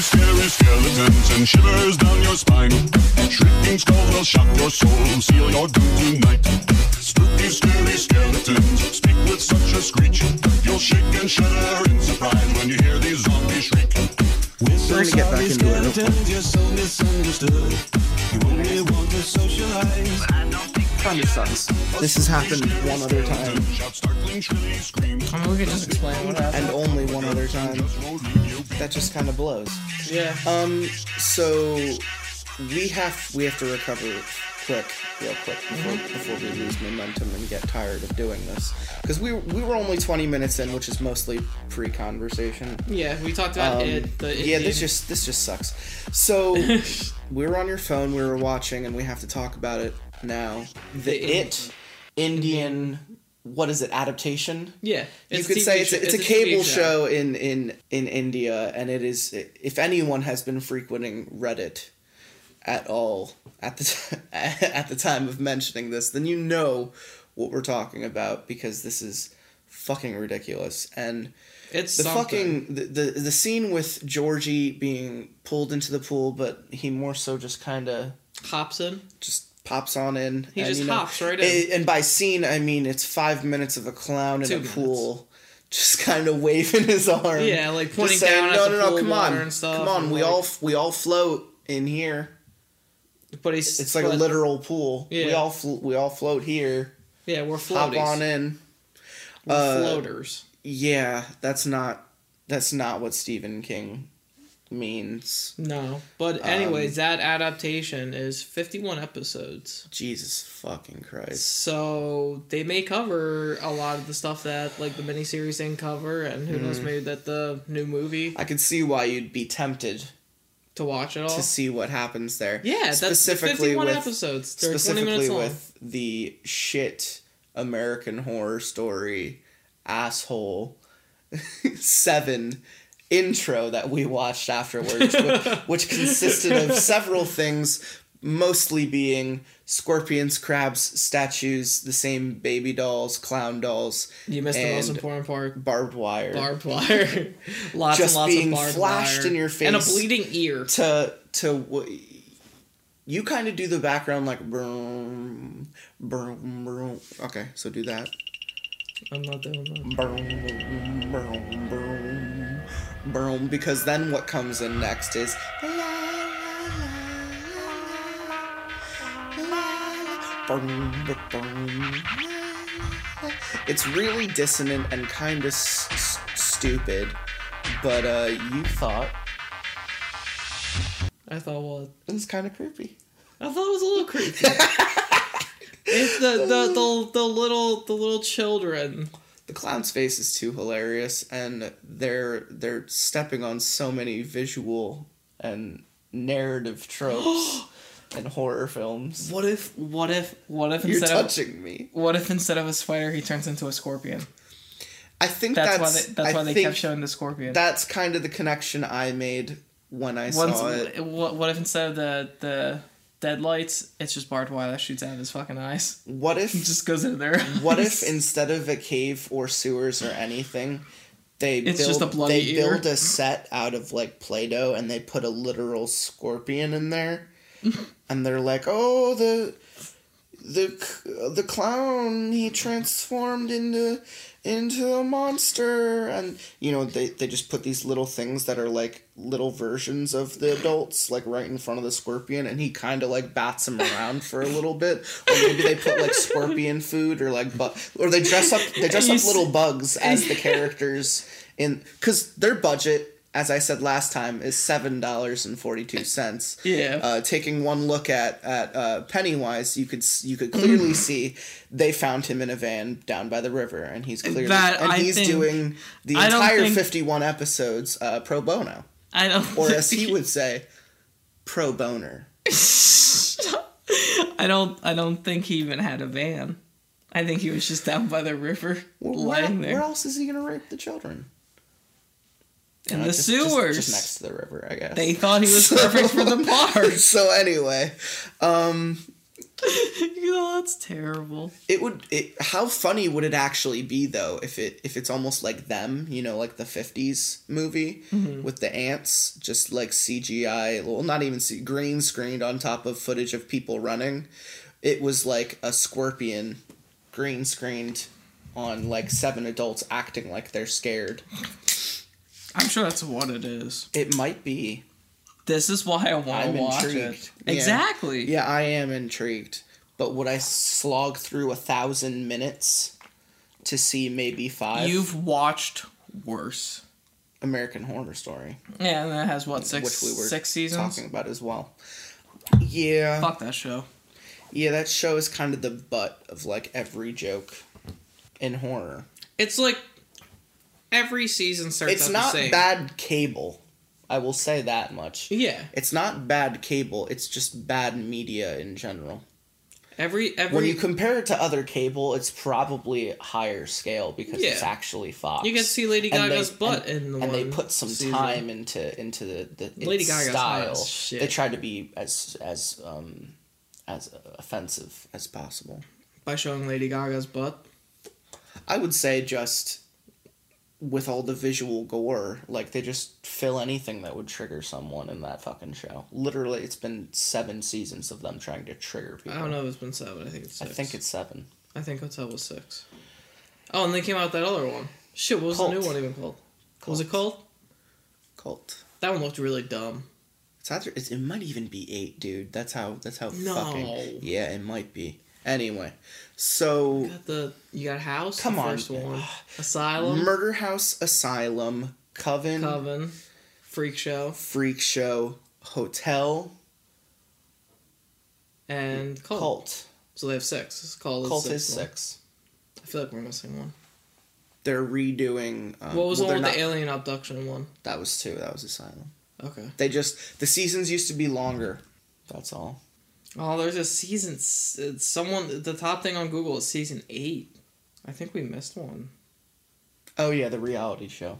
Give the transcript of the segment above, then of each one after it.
Spooky, scary skeletons and shivers down your spine. Shrieking skulls will shock your soul, seal your doom tonight. Spooky, scary skeletons speak with such a screech. You'll shake and shudder in surprise when you hear these zombies shriek. We're We're gonna get back into it. You're so misunderstood. You only want to socialize. This has happened one other time, Shout startling, shrilly screams. I mean, we could just explain what happened. and only one other time. Won't leave you That just kind of blows. yeah. Um, so we have we have to recover quick, real quick before before we lose momentum and get tired of doing this. Because we we were only twenty minutes in, which is mostly pre-conversation. Yeah, we talked about Um, it. The yeah, this just this just sucks. So we were on your phone, we were watching, and we have to talk about it now. The The It Indian, what is it? Adaptation. yeah. You could say it's a, it's a TV cable show in in in India, and it is. If anyone has been frequenting Reddit at all at the t- at the time of mentioning this, then you know what we're talking about because this is fucking ridiculous and It's the something. fucking the, the the scene with Georgie being pulled into the pool, but he more so just kind of hops in. just pops on in. He and, just you know, hops right in. eh, And by scene, I mean it's five minutes of a clown in Two a minutes. pool, just kind of waving his arm. Yeah, like pointing saying, down at no, the no, no, pool come water on, and stuff, come on, and, we like- all we all float in here. But he's It's like a literal pool. Yeah. We all we all float here. Yeah, we're Hop on in. We're Uh, floaters. Yeah, that's not that's not what Stephen King means. No, but um, anyways, that adaptation is fifty-one episodes. Jesus fucking Christ. So they may cover a lot of the stuff that like the miniseries didn't cover, and who Mm-hmm. knows, maybe that the new movie I could see why you'd be tempted to watch it all. to see what happens there. yeah, that's specifically fifty-one with episodes. They're specifically with the shit American Horror Story asshole seven intro that we watched afterwards, which, which consisted of several things, mostly being scorpions, crabs, statues, the same baby dolls, clown dolls, You missed the most important part. barbed wire. Barbed wire. lots Just and lots being of barbed flashed wire. in your face. And a bleeding ear. to to w- you kind of do the background like boom boom boom okay so do that I'm boom boom boom boom because then what comes in next is la, la, la, it's really dissonant and kind of s- s- stupid but uh you thought I thought what? it was kind of creepy I thought it was a little creepy. It's the, the the the little the little children. the clown's face is too hilarious and they're they're stepping on so many visual and narrative tropes in horror films What if what if what if you're instead of touching me what if instead of a spider he turns into a scorpion? i think That's, that's, why they, that's I why they kept showing the scorpion. that's kind of the connection i made when i Once, saw it what, what if instead of the the deadlights, it's just barbed wire that shoots out of his fucking eyes? what if It just goes in there. what if instead of a cave or sewers or anything they It's build just a bloody they ear? build a set out of like play-doh and they put a literal scorpion in there and they're like oh the the the clown he transformed into into a monster. And you know they, they just put these little things that are like little versions of the adults like right in front of the scorpion. And he kind of like bats him around for a little bit. Or maybe they put like scorpion food or like bu- or they dress up they dress up little bugs as the characters in because their budget as I said last time is seven dollars and forty two cents Yeah. uh, taking one look at at uh, Pennywise, you could you could Mm. clearly see they found him in a van down by the river, and he's clearly That, and I he's think- doing the I entire think- fifty one episodes uh, pro bono, I don't. or as he would say, pro boner. I don't. I don't think he even had a van. I think he was just down by the river, Well, where, lying there where else is he gonna rape the children? In the just- just- sewers. just, next to the river, I guess. They thought he was perfect for the part. so anyway, um, you know that's terrible. It would. It. How funny would it actually be though if it if it's almost like them, you know, like the '50s movie with the ants, just like CGI. Well, not even see green screened on top of footage of people running. It was like a scorpion, green screened, on like seven adults acting like they're scared. I'm sure that's what it is. It might be. This is why I want to watch intrigued. it. Yeah. Exactly. Yeah, I am intrigued. But would I slog through a thousand minutes to see maybe five? You've watched worse. American Horror Story. Yeah, and that has what six which we were six seasons. talking about as well. Yeah, Fuck that show. yeah, that show is kind of the butt of like every joke in horror. It's like every season starts. It's not bad cable. I will say that much. Yeah, It's not bad cable. It's just bad media in general. every every When you compare it to other cable, it's probably higher scale because it's actually Fox. you can see Lady And they- Gaga's butt and, in the and they put some season. time into into the the Lady Gaga's style. They tried to be as as um as offensive as possible. by showing Lady Gaga's butt. I would say just with all the visual gore, like they just fill anything that would trigger someone in that fucking show. Literally, it's been seven seasons of them trying to trigger people. I don't know if it's been seven. I think it's I think it's seven. I think Hotel was six. Oh, and they came out with that other one. Shit, what was Cult. the new one even called? Was it called? Cult. That one looked really dumb. It's either it's, it might even be eight, dude. That's how that's how No. fucking yeah, it might be. Anyway, so You got the you got House. Come the on. First one. Asylum. Murder House Asylum, Coven, Coven. Freak Show. Freak Show, Hotel, And Cult. Cult. So they have six. It's called Cult is six. I feel like we're missing one. They're redoing. Um, What was well, the one with the alien abduction one? That was two. That was Asylum. Okay. They just the seasons used to be longer. That's all. Oh, there's a season. Someone the top thing on Google is season eight. I think we missed one. Oh yeah, the reality show.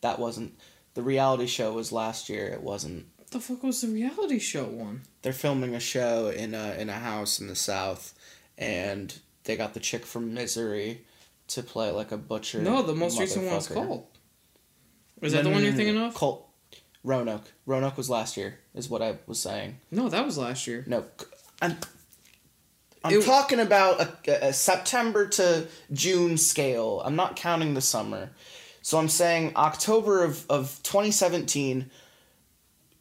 That wasn't the reality show was last year. It wasn't. What the fuck was the reality show one? They're filming a show in a in a house in the south, and they got the chick from Misery to play like a butcher. No, the most recent one motherfucker. called. Is that No, the one no, you're no, thinking no. of? Colt. Roanoke. Roanoke was last year, is what I was saying. No, that was last year. No, I'm. I'm It- talking about a, a September to June scale. I'm not counting the summer. So I'm saying October of, of 2017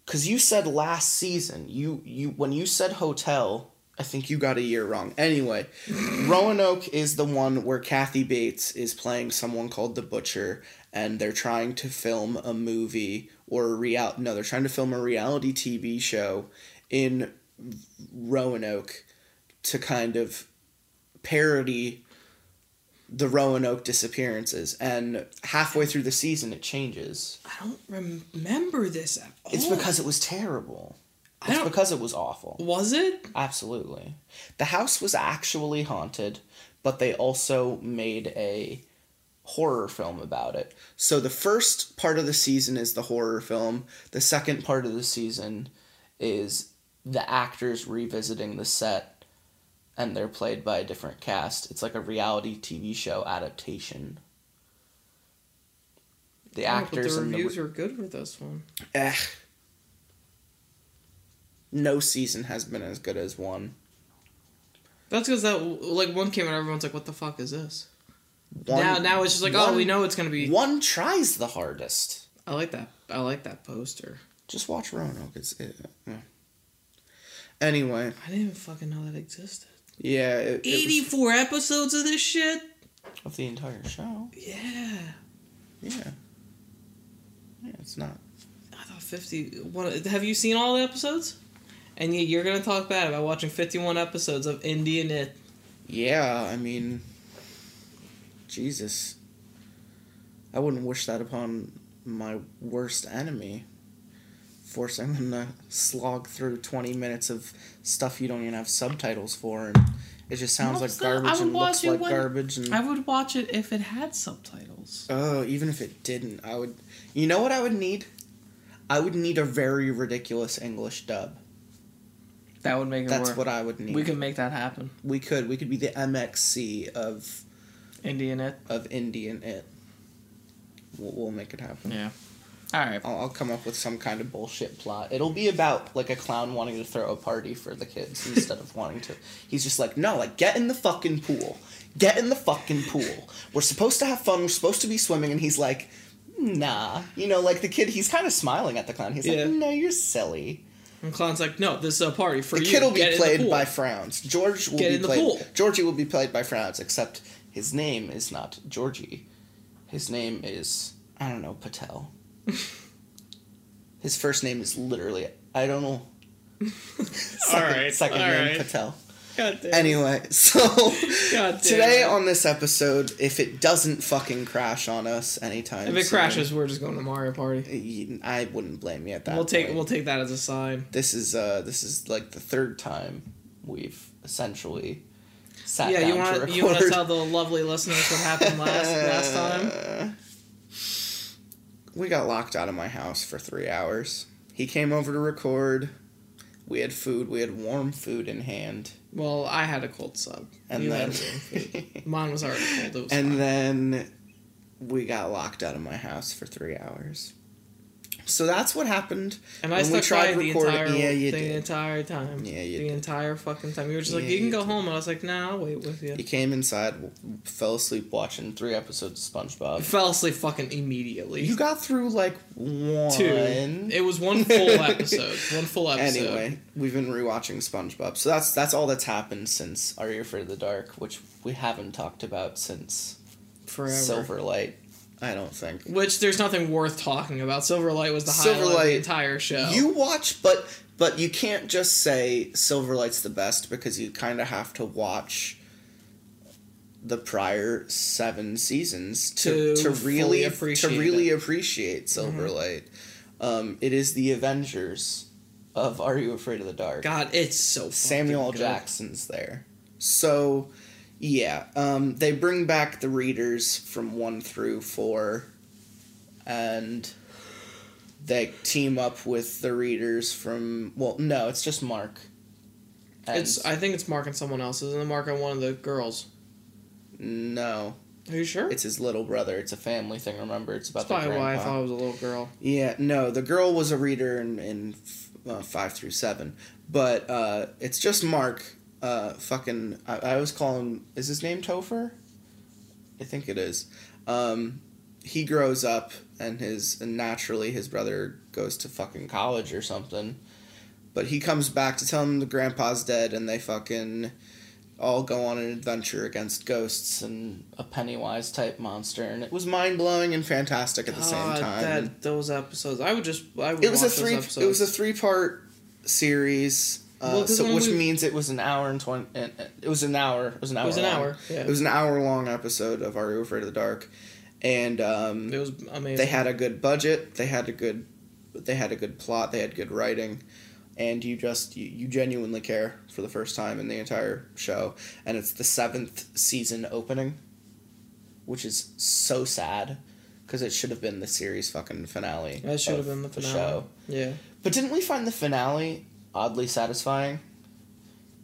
cuz you said last season. You you when you said hotel, I think you got a year wrong. Anyway, Roanoke is the one where Kathy Bates is playing someone called the Butcher and they're trying to film a movie or a real no, they're trying to film a reality TV show in Roanoke to kind of parody the Roanoke disappearances and halfway through the season it changes. I don't remember this at all. It's because it was terrible. I It's because it was awful. was it? Absolutely. The house was actually haunted, but they also made a horror film about it. So the first part of the season is the horror film. The second part of the season is the actors revisiting the set and they're played by a different cast. It's like a reality TV show adaptation. The Yeah, actors the and the reviews are good for this one. Eh. No season has been as good as one. That's because that like one came out, everyone's like, "What the fuck is this?" One- now, now it's just like, "Oh, one- we know it's gonna be." One tries the hardest. I like that. I like that poster. Just watch Roanoke. It's it, yeah. Anyway, I didn't even fucking know that existed. yeah, it, it was Eighty-four episodes of this shit. of the entire show. Yeah, Yeah, yeah, it's not. I thought fifty. What? Have you seen all the episodes? And you- you're gonna talk bad about watching fifty-one episodes of Indian It. Yeah, I mean, Jesus, I wouldn't wish that upon my worst enemy. Forcing them to slog through twenty minutes of stuff you don't even have subtitles for, and it just sounds No, like garbage and looks like when- garbage. And I would watch it if it had subtitles. oh, even if it didn't, I would. You know what I would need? I would need a very ridiculous English dub. That would make it That's work. what I would need. we could make that happen. we could we could be the MXC of Indian it. of Indian it. We'll, we'll make it happen. Yeah. All right. I'll, I'll come up with some kind of bullshit plot. It'll be about like a clown wanting to throw a party for the kids instead of wanting to. He's just like, no, like get in the fucking pool, get in the fucking pool. We're supposed to have fun. We're supposed to be swimming, and he's like, nah. You know, like the kid. He's kind of smiling at the clown. He's Yeah. like, no, you're silly. And Clown's like, no, this is a party for The you. The kid will be the played by frowns. George will Get be played. Georgie will be played by frowns, except his name is not Georgie. His name is I don't know Patel. his first name is literally I don't know. second, right, second all name right. Patel. God damn. Anyway, so today on this episode, if it doesn't fucking crash on us anytime, If it soon, crashes, we're just going to Mario Party. I wouldn't blame you at that. We'll take point. we'll take that as a sign. this is uh this is like the third time we've essentially sat yeah, down you to want you want to tell the lovely listeners what happened last last time? We got locked out of my house for three hours. He came over to record. We had food. We had warm food in hand, Well, I had a cold sub. and you then. Mine was already cold. It was and fine. then we got locked out of my house for three hours. So that's what happened. and I stuck tried by the entire yeah, you the did. entire time. Yeah, you the did. entire fucking time. You were just like, Yeah, you can you go did. home, and I was like, nah, I'll wait with you. He came inside, fell asleep watching three episodes of SpongeBob. fell asleep fucking immediately. You got through like one. two. It was one full episode. One full episode. Anyway, we've been rewatching SpongeBob, so that's that's all that's happened since Are You Afraid of the Dark, which we haven't talked about since forever. Silverlight. I don't think Which there's nothing worth talking about. Silverlight was the highlight of Silverlight- the entire show. you watch, but but you can't just say Silverlight's the best because you kind of have to watch the prior seven seasons to To to, really appreciate to really it. appreciate Silverlight. Um, it is the Avengers of Are You Afraid of the Dark? God, it's so Samuel L. Jackson's there. So, yeah, um, they bring back the readers from one through four, and they team up with the readers from. Well, no, it's just Mark. And It's I think it's Mark and someone else. Isn't it Mark and one of the girls? no, Are you sure? it's his little brother. It's a family thing. Remember, it's about That's the probably why I thought it was a little girl. Yeah, no, the girl was a reader in, in uh, five through seven, but uh, it's just Mark. Uh, fucking, I, I always call him. Is his name Topher? I think it is. Um, he grows up, and his and naturally his brother goes to fucking college or something, but he comes back to tell him the grandpa's dead, and they fucking all go on an adventure against ghosts and a Pennywise type monster, and it was mind blowing and fantastic at the same time. That those episodes, I would just. I would It was a three. It was a three part series. Uh, Well, so which we- means it was an hour and twenty. It was an hour. It was an hour. It was an long. hour. Yeah. It was an hour long episode of Are You Afraid of the Dark, and um, It was amazing. they had a good budget. They had a good. They had a good plot. They had good writing, and you just you, you genuinely care for the first time in the entire show, and it's the seventh season opening, which is so sad, because it should have been the series fucking finale. That should have been the finale. show. Yeah. But didn't we find the finale oddly satisfying?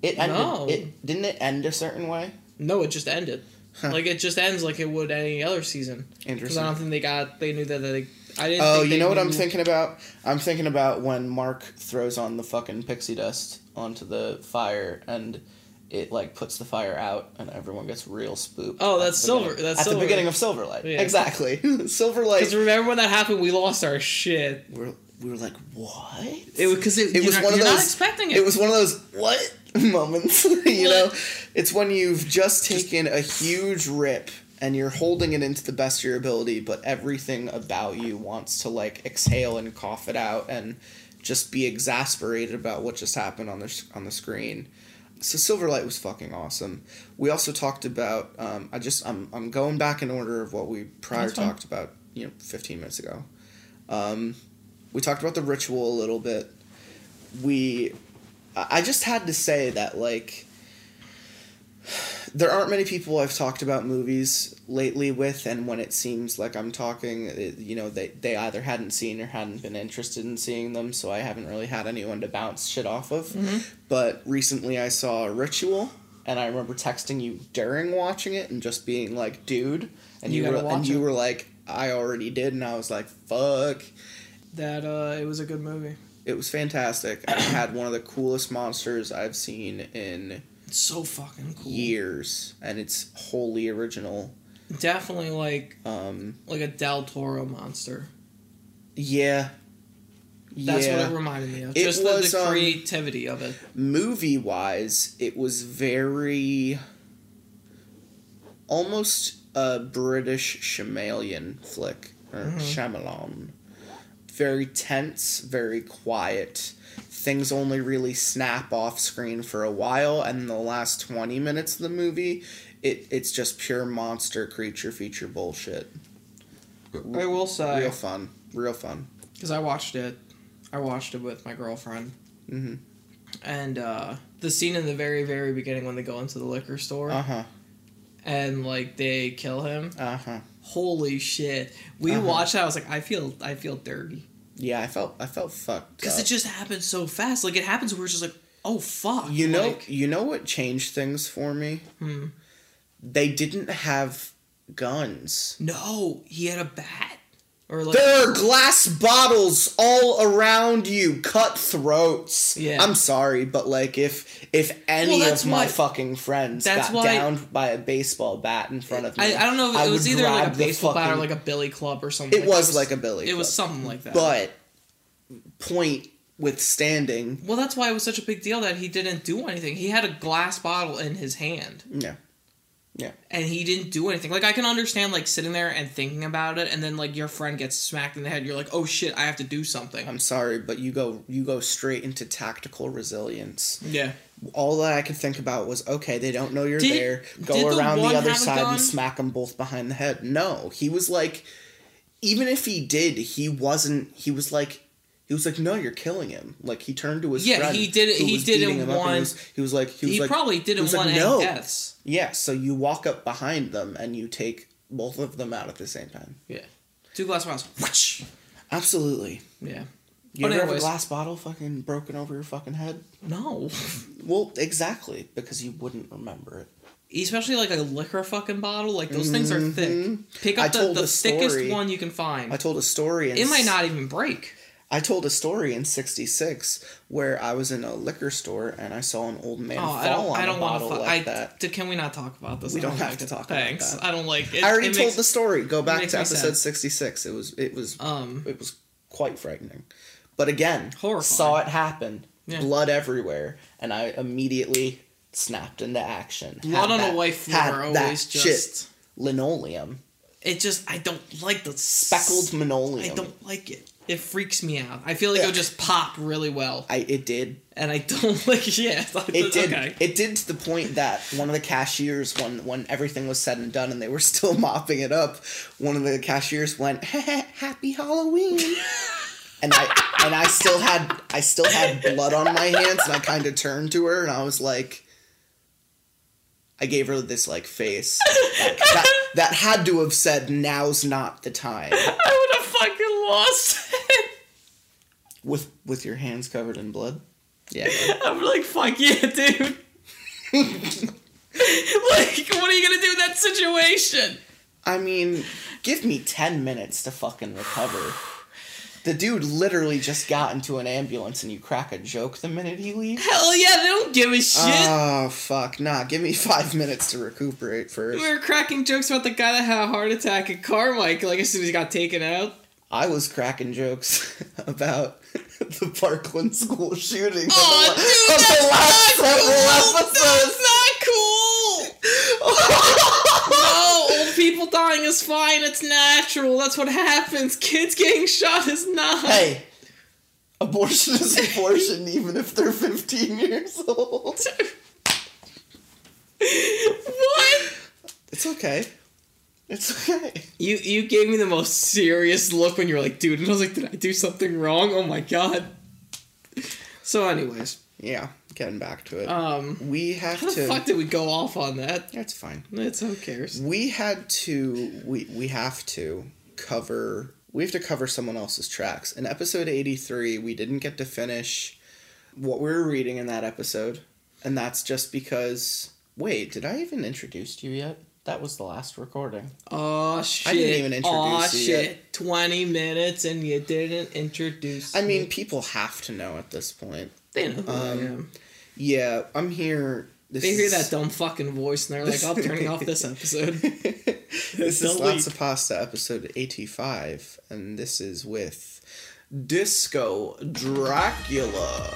It ended. No. It didn't it end a certain way. No, it just ended. Huh. Like it just ends like it would any other season. Because Interesting. I don't think they got. They knew that they. I didn't. Oh, think you know what I'm thinking about? I'm thinking about when Mark throws on the fucking pixie dust onto the fire and it like puts the fire out and everyone gets real spooked. Oh, that's Silver- beginning- that's at Silver- the beginning of Silverlight. Yeah. Exactly. Silverlight. Because remember when that happened, we lost our shit. We're, we were like, what? It was because it, It was not, one of those. expecting it. It was one of those what moments. you What? know, it's when you've just taken a huge rip and you're holding it into the best of your ability, but everything about you wants to like exhale and cough it out and just be exasperated about what just happened on the on the screen. So Silverlight was fucking awesome. We also talked about. Um, I just I'm I'm going back in order of what we prior talked about. You know, 15 minutes ago. Um, we talked about the ritual a little bit. We, I just had to say that like, there aren't many people I've talked about movies lately with, and when it seems like I'm talking, it, you know, they, they either hadn't seen or hadn't been interested in seeing them, so I haven't really had anyone to bounce shit off of. Mm-hmm. But recently I saw Ritual, and I remember texting you during watching it and just being like, dude, and You you, were and watch you were like, I already did, and I was like, fuck. That uh, it was a good movie. It was fantastic. I had one of the coolest monsters I've seen in It's so fucking cool. years, and it's wholly original. Definitely like Um, like a Del Toro monster. yeah. That's yeah. what it reminded me of. It Just was, the, the um, creativity of it. movie wise, it was very almost a British Shyamalan flick or Mm-hmm. Shyamalan. Very tense, very quiet. Things only really snap off screen for a while, and the last twenty minutes of the movie, it it's just pure monster creature feature bullshit. I will say Real fun, real fun. because I watched it. I watched it with my girlfriend, Mhm. and uh, the scene in the very very beginning when they go into the liquor store Uh huh. and like they kill him. Uh huh. Holy shit! We Uh-huh. watched that. I was like, I feel I feel dirty Yeah, I felt I felt fucked. because it just happened so fast. Like it happens, we're just like, oh fuck. You know, Like, you know what changed things for me? Hmm. They didn't have guns. no, he had a bat like There are glass bottles all around you, cutthroats. Yeah. I'm sorry, but like if if any Well, of my why- fucking friends got downed by a baseball bat in front of me, I, I don't know. If I it was either like a baseball bat or like a billy club or something. It was like a billy It was something like that. but point withstanding, well, that's why it was such a big deal that he didn't do anything. He had a glass bottle in his hand. yeah. And he didn't do anything. Like I can understand like sitting there and thinking about it, and then like your friend gets smacked in the head. You're like, oh shit, I have to do something. I'm sorry, but you go you go straight into tactical resilience. yeah, all that I could think about was okay, they don't know you're Did- there. Go the around the, one other side and smack them both behind the head. No, he was like, even if he did, he wasn't. He was like, he was like, no, you're killing him. Like he turned to his Yeah, friend he did it- who he did it beating him up, and one- He was, he was like, he he, like, probably didn't want was like, no. deaths. yeah. So you walk up behind them and you take both of them out at the same time. Yeah, two glass bottles. Whoosh. Absolutely. Yeah. You But ever have a glass bottle fucking broken over your fucking head? No, Well, exactly because you wouldn't remember it. especially like a liquor fucking bottle. Like those things are thick. Mhm. Pick I up the, told the thickest one you can find. I told a story. It might not even break. I told a story in '66 where I was in a liquor store and I saw an old man Oh, fall I don't. on I don't a want bottle to. like I. that. d- Can we not talk about this? We I don't have like to talk about Thanks. that. I don't like it. I already it told makes- the story. Go back to episode 66. It was it was Um. it was quite frightening. But again, Horrifying. saw it happen. Yeah. Blood everywhere, and I immediately snapped into action. Blood on a white floor that always just. linoleum, It just. I don't like the speckled linoleum. I don't like it. It freaks me out. I feel like it would Yeah. just pop really well, I it did. and I don't like. Yeah, It did. Okay. It did to the point that one of the cashiers, when when everything was said and done, and they were still mopping it up, one of the cashiers went, "Happy Halloween," and I and I still had I still had blood on my hands, and I kind of turned to her, and I was like, I gave her this like face like, that that had to have said, "Now's not the time." I would have fucking lost it. With with your hands covered in blood. Yeah. I'm like, fuck yeah, dude. like, what are you gonna do in that situation? I mean, give me 10 minutes to fucking recover. The dude literally just got into an ambulance and you crack a joke the minute he leaves? Hell yeah, they don't give a shit. Oh, fuck. Nah, give me five minutes to recuperate first. we were cracking jokes about the guy that had a heart attack at Carmike, like as soon as he got taken out. I was cracking jokes about the Parkland school shooting. Oh, the, dude, the that's last not cool. episodes. That's not cool. no, old people dying is fine. It's natural. That's what happens. Kids getting shot is not. hey, abortion is abortion, even if they're 15 years old. what? It's okay. It's okay. You you gave me the most serious look when you were like, dude, and I was like, did I do something wrong? Oh my god. So, anyways, Yeah, getting back to it. Um, we have how the to. fuck did we go off on that? That's fine. It's who cares. We had to. We we have to cover. We have to cover someone else's tracks. In episode eighty three, we didn't get to finish what we were reading in that episode, and that's just because. Wait, did I even introduce you yet? That was the last recording. Oh shit! I didn't even introduce oh you shit! yet. Twenty minutes and you didn't introduce. I mean, people have to know at this point. they know who I um, am. Yeah, I'm here. This They hear is- that dumb fucking voice and they're like, "I'm turning off this episode." this is Delete. Lots of Pasta episode 85, and this is with Disco Dracula.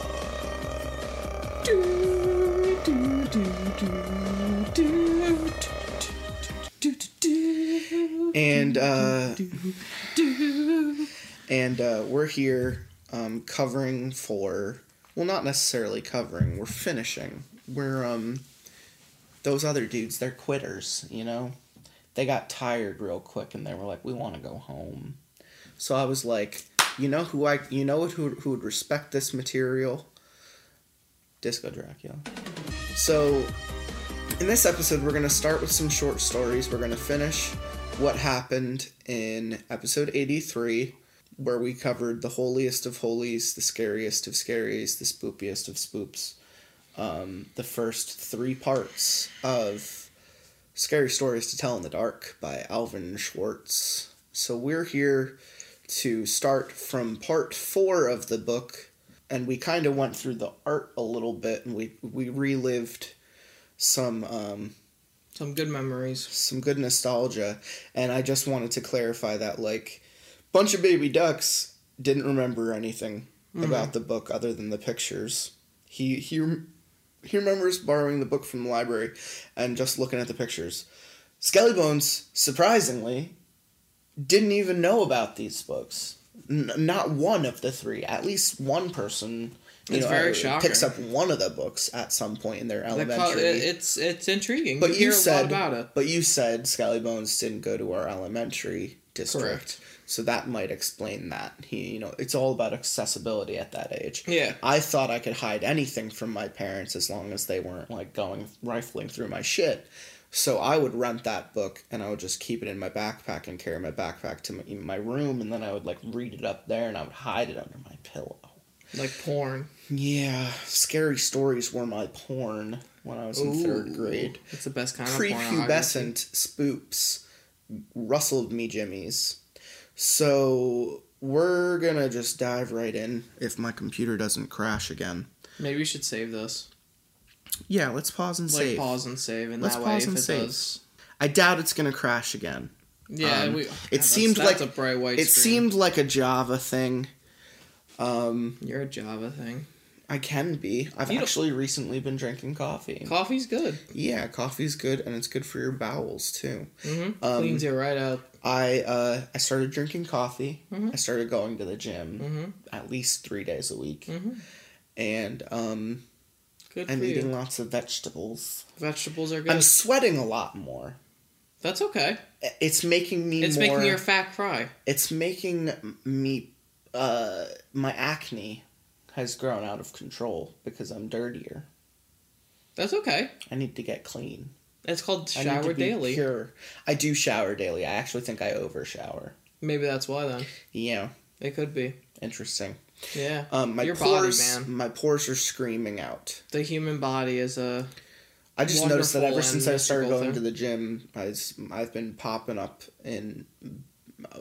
And, uh, and uh, we're here um, covering for, well, not necessarily covering, we're finishing. We're, um, those other dudes, they're quitters, you know? They got tired real quick and they were like, we want to go home. So I was like, you know who I, you know who, who would respect this material? Disco Dracula. So in this episode, we're going to start with some short stories. We're going to finish what happened in episode 83, where we covered the holiest of holies, the scariest of scaries, the spoopiest of spoops. Um, the first three parts of Scary Stories to Tell in the Dark by Alvin Schwartz. So we're here to start from part four of the book, and we kind of went through the art a little bit, and we we relived some um, Some good memories. some good nostalgia, and I just wanted to clarify that like bunch of baby ducks didn't remember anything mm-hmm. about the book other than the pictures. He he he remembers borrowing the book from the library and just looking at the pictures. Skellybones, surprisingly, didn't even know about these books. N- not one of the three. At least one person, you It's know, very shocking. picks up one of the books at some point in their elementary. call- it- it's it's intriguing. But you, you, said, a lot about it. but you said Scallybones didn't go to our elementary district, Correct. so that might explain that. He, you know, it's all about accessibility at that age. Yeah. I thought I could hide anything from my parents as long as they weren't like going rifling through my shit. So I would rent that book and I would just keep it in my backpack and carry my backpack to my, my room and then I would like read it up there and I would hide it under my pillow. Like porn. Yeah, scary stories were my porn when I was in third grade It's the best kind prepubescent spoops rustled me jimmies. So we're gonna just dive right in if my computer doesn't crash again. Maybe we should save this. Yeah, let's pause and Like save. pause and save, and Let's that way pause if and it save. does. I doubt it's gonna crash again. Yeah, Um, we. it that's- seemed that's like- a bright white. It screen. seemed like a Java thing. Um, You're a Java thing. I can be. I've You don't- actually recently been drinking coffee. Coffee's good. yeah, coffee's good and it's good for your bowels too. Mm-hmm. Um, Cleans you right out. I uh, I started drinking coffee. Mhm. I started going to the gym Mm-hmm. at least three days a week, Mm-hmm. and um, Good I'm eating you. lots of vegetables. Vegetables are good. I'm sweating a lot more. That's okay. It's making me. It's more, making your fat cry. It's making me. Uh, my acne has grown out of control because I'm dirtier. That's okay. I need to get clean. It's called shower daily. Pure. I do shower daily. I actually think I over shower. Maybe that's why then. Yeah, It could be. interesting. Yeah. Um, my Your body, pores, man. my pores are screaming out. The human body is a. I just noticed that ever since I started going thing. to the gym, I was, I've been popping up in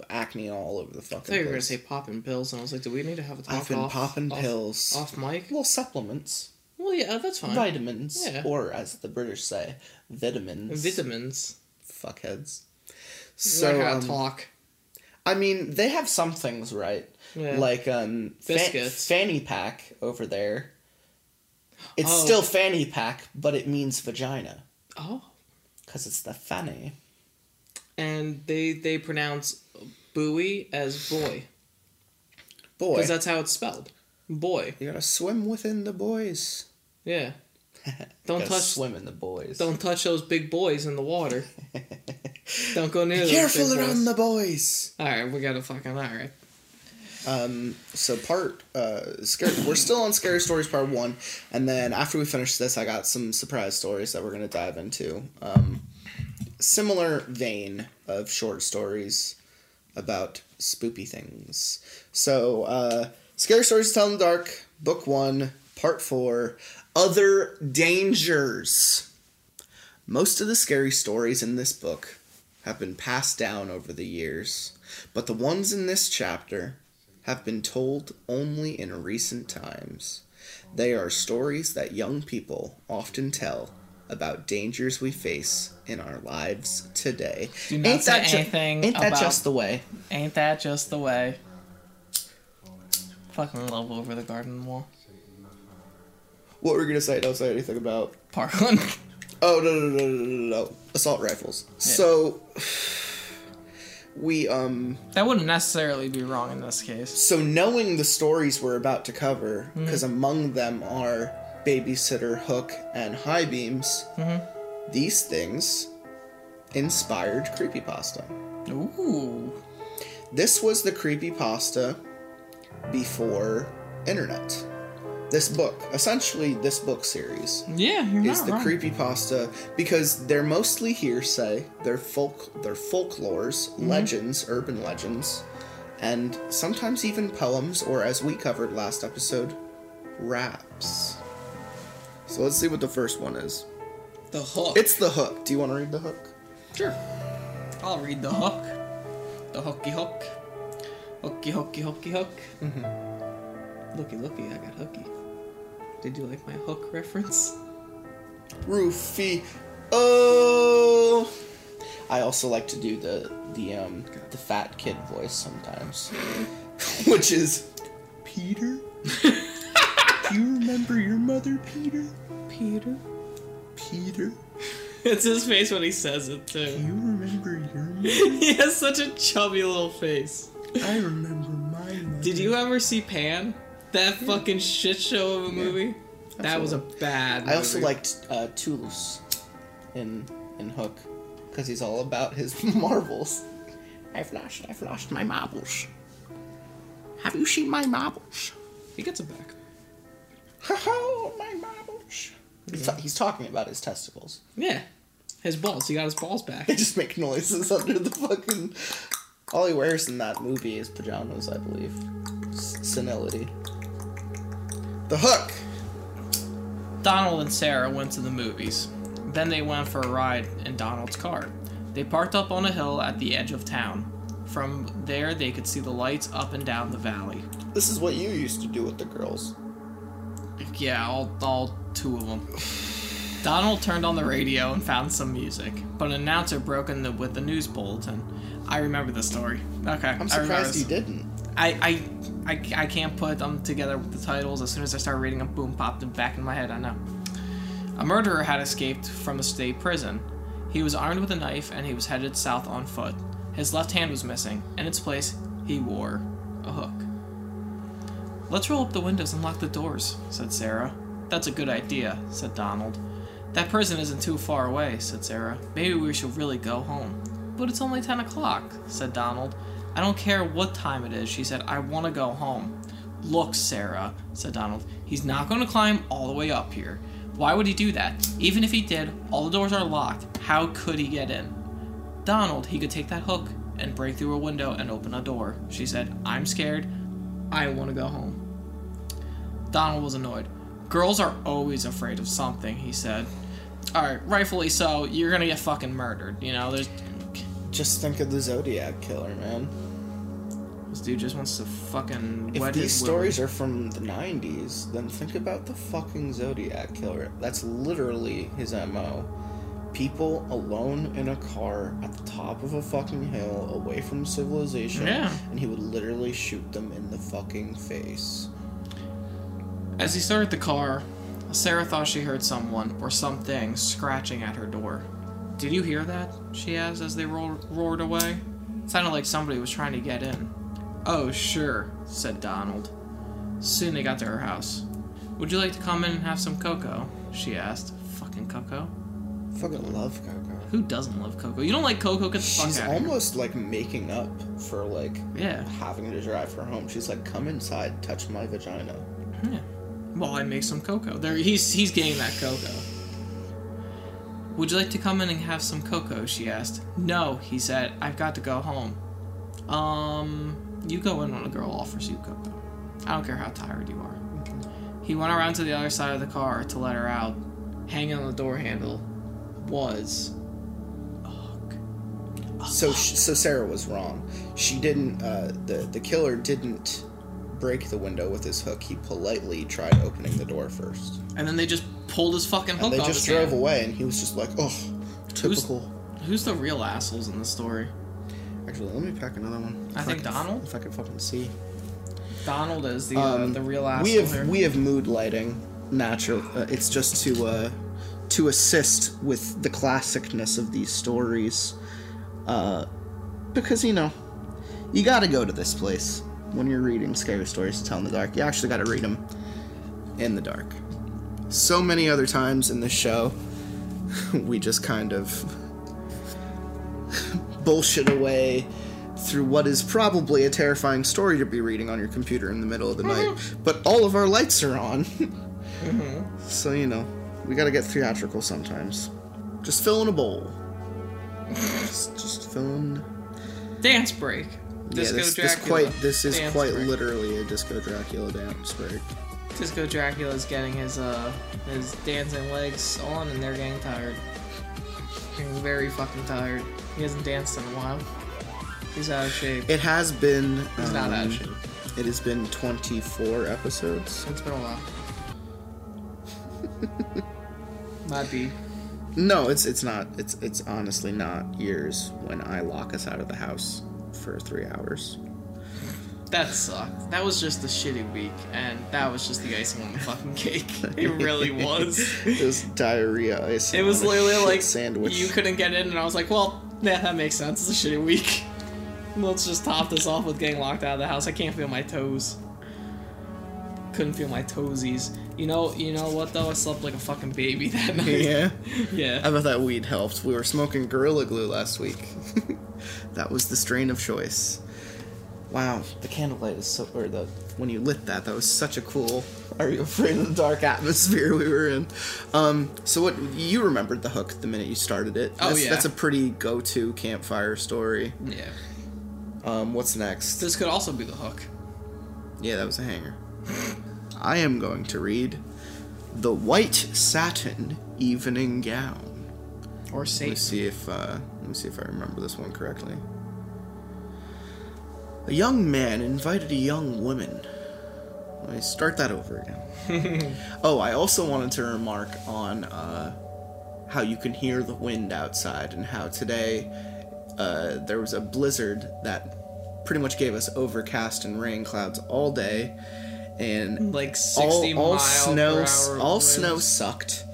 acne all over the fucking. I thought you were gonna place. say popping pills, and I was like, do we need to have a talk I've been off, popping off, pills, off mic? little supplements, Well, yeah, that's fine. vitamins, Yeah. or as the British say, vitamins. Vitamins. Fuckheads. So, So, um, talk. I mean, they have some things right. Yeah. Like um, fa- Biscuits. fanny pack over there. It's Oh. still fanny pack, but it means vagina oh. because it's the fanny. And they they pronounce buoy as boy Boy, because that's how it's spelled. Boy. you gotta swim within the boys. Yeah. Don't touch. swim in the boys. Don't touch those big boys in the water. Don't go near Be those careful big around boys. the boys. All right, we gotta fucking all right. Um, so part uh, scary. We're still on scary stories part one, and then after we finish this, I got some surprise stories that we're gonna dive into. Um, similar vein of short stories about spoopy things. So, uh, scary stories to tell in the dark, book one, part four. Other dangers. Most of the scary stories in this book have been passed down over the years, but the ones in this chapter have been told only in recent times. They are stories that young people often tell about dangers we face in our lives today. Do not say ju- anything ain't that about- just the way? Ain't that just the way? Fucking love over the garden wall. What were we gonna say? Don't say anything about. Parkland. Oh no no no no no no! no. Assault rifles. So we um that wouldn't necessarily be wrong in this case. so knowing the stories we're about to cover because among them are babysitter hook and high beams mm-hmm. these things inspired creepypasta. Ooh. this was the creepypasta before internet. This book essentially this book series Yeah, you're is the wrong. creepypasta because they're mostly hearsay they're folk they're folklores mm-hmm. legends urban legends and sometimes even poems or as we covered last episode raps so let's see what the first one is The hook. it's the hook do you want to read the hook Sure. I'll read the hook. The hooky hook. Hooky hooky hooky hook. Mm-hmm. Looky looky, I got hooky. Did you like my hook reference? roofy oh i also like to do the the um the fat kid voice sometimes which is peter do you remember your mother peter Peter. peter It's his face when he says it too. Do you remember your mother he has such a chubby little face. i remember my mother Did you ever see Pan? That fucking shit show of a movie? That was a bad movie. i also liked uh Tootles in in hook because he's all about his marbles i've lost i've lost my marbles have you seen my marbles He gets it back. Ho ho, my marbles. He's, he's talking about his testicles. Yeah. His balls. He got his balls back. They just make noises under the fucking. All he wears in that movie is pajamas, I believe. S- senility. The hook. Donald and Sarah went to the movies. Then they went for a ride in Donald's car. They parked up on a hill at the edge of town. From there, they could see the lights up and down the valley. This is what you used to do with the girls. Yeah, all, all two of them. Donald turned on the radio and found some music, but an announcer broke in the, with the news bulletin. I remember the story. Okay, I'm surprised you didn't. I, I, I, I can't put them together with the titles. As soon as I started reading them, boom, popped them back in my head. I know. A murderer had escaped from a state prison. He was armed with a knife and he was headed south on foot. His left hand was missing. In its place, he wore a hook. Let's roll up the windows and lock the doors, said Sarah. That's a good idea, said Donald. That prison isn't too far away, said Sarah. Maybe we should really go home. But it's only 10 o'clock, said Donald. I don't care what time it is, she said. I want to go home. Look, Sarah, said Donald. He's not going to climb all the way up here. Why would he do that? Even if he did, all the doors are locked. How could he get in? Donald, he could take that hook and break through a window and open a door. She said, I'm scared. I want to go home. Donald was annoyed. Girls are always afraid of something, he said. Alright, rightfully so, you're gonna get fucking murdered. You know, there's. Just think of the Zodiac killer, man. This dude just wants to fucking If wet these stories are from the 90s, then think about the fucking Zodiac killer. That's literally his MO. People alone in a car at the top of a fucking hill away from civilization, Yeah. and he would literally shoot them in the fucking face. As he started the car, Sarah thought she heard someone or something scratching at her door. Did you hear that? she asked as they ro- roared away. It sounded like somebody was trying to get in. Oh, sure, said Donald. Soon they got to her house. Would you like to come in and have some cocoa? she asked. Fucking cocoa? Fucking love cocoa. Who doesn't love cocoa? You don't like cocoa? Get the fuck She's out of here. almost like making up for like Yeah. having to drive her home. She's like, "Come inside, touch my vagina." Yeah. While I make some cocoa. There, he's he's getting that cocoa. Would you like to come in and have some cocoa? She asked. No, he said. I've got to go home. Um, you go in when a girl offers you cocoa. I don't care how tired you are. He went around to the other side of the car to let her out. Hanging on the door handle was. So so Sarah was wrong. She didn't. Uh, the the killer didn't break the window with his hook. He politely tried opening the door first. And then they just pulled his fucking hook And they just drove hand. away, and he was just like, "Oh, typical." Who's the real assholes in the story? Actually, let me pack another one. I If think can- Donald? If I can fucking see. Donald is the uh, Um, the real asshole we have here. we have mood lighting natural uh, it's just to uh to assist with the classicness of these stories uh because you know you got to go to this place when you're reading scary stories to tell in the dark you actually got to read them in the dark so many other times in this show we just kind of bullshit away through what is probably a terrifying story to be reading on your computer in the middle of the night. Mm-hmm. But all of our lights are on. Mm-hmm. So, you know, we gotta get theatrical sometimes. Just fill in a bowl. just, just fill in. Dance break. Disco yeah, this, this quite this is quite break. literally a Disco Dracula dance break. Disco Dracula is getting his uh his dancing legs on, and they're getting tired. Getting very fucking tired. He hasn't danced in a while. He's out of shape. It has been. He's not out of um, shape. It has been 24 episodes. It's been a while. Might be. No, it's it's not. It's it's honestly not years when I lock us out of the house for three hours. That sucked. That was just a shitty week, and that was just the icing on the fucking cake. It really was. it was diarrhea ice. It was literally like sandwich. you couldn't get in, and I was like, well, yeah, that makes sense. It's a shitty week. Let's just top this off with getting locked out of the house. I can't feel my toes. Couldn't feel my toesies. You know, you know what though? I slept like a fucking baby that night. yeah. yeah. I bet that weed helped. We were smoking Gorilla Glue last week. that was the strain of choice. Wow, the candlelight is so. Or the when you lit that, that was such a cool. Are you afraid of the dark atmosphere we were in? Um. So what you remembered the hook the minute you started it? Oh, That's, yeah. That's a pretty go-to campfire story. Yeah. Um. What's next? This could also be the hook. Yeah, that was a hanger. I am going to read the white satin evening gown. Or Let me see if uh, let me see if I remember this one correctly. A young man invited a young woman. Let me start that over again. oh, I also wanted to remark on uh, how you can hear the wind outside and how today uh, there was a blizzard that pretty much gave us overcast and rain clouds all day, and Like 60 all, all mile snow per hour all winds. snow sucked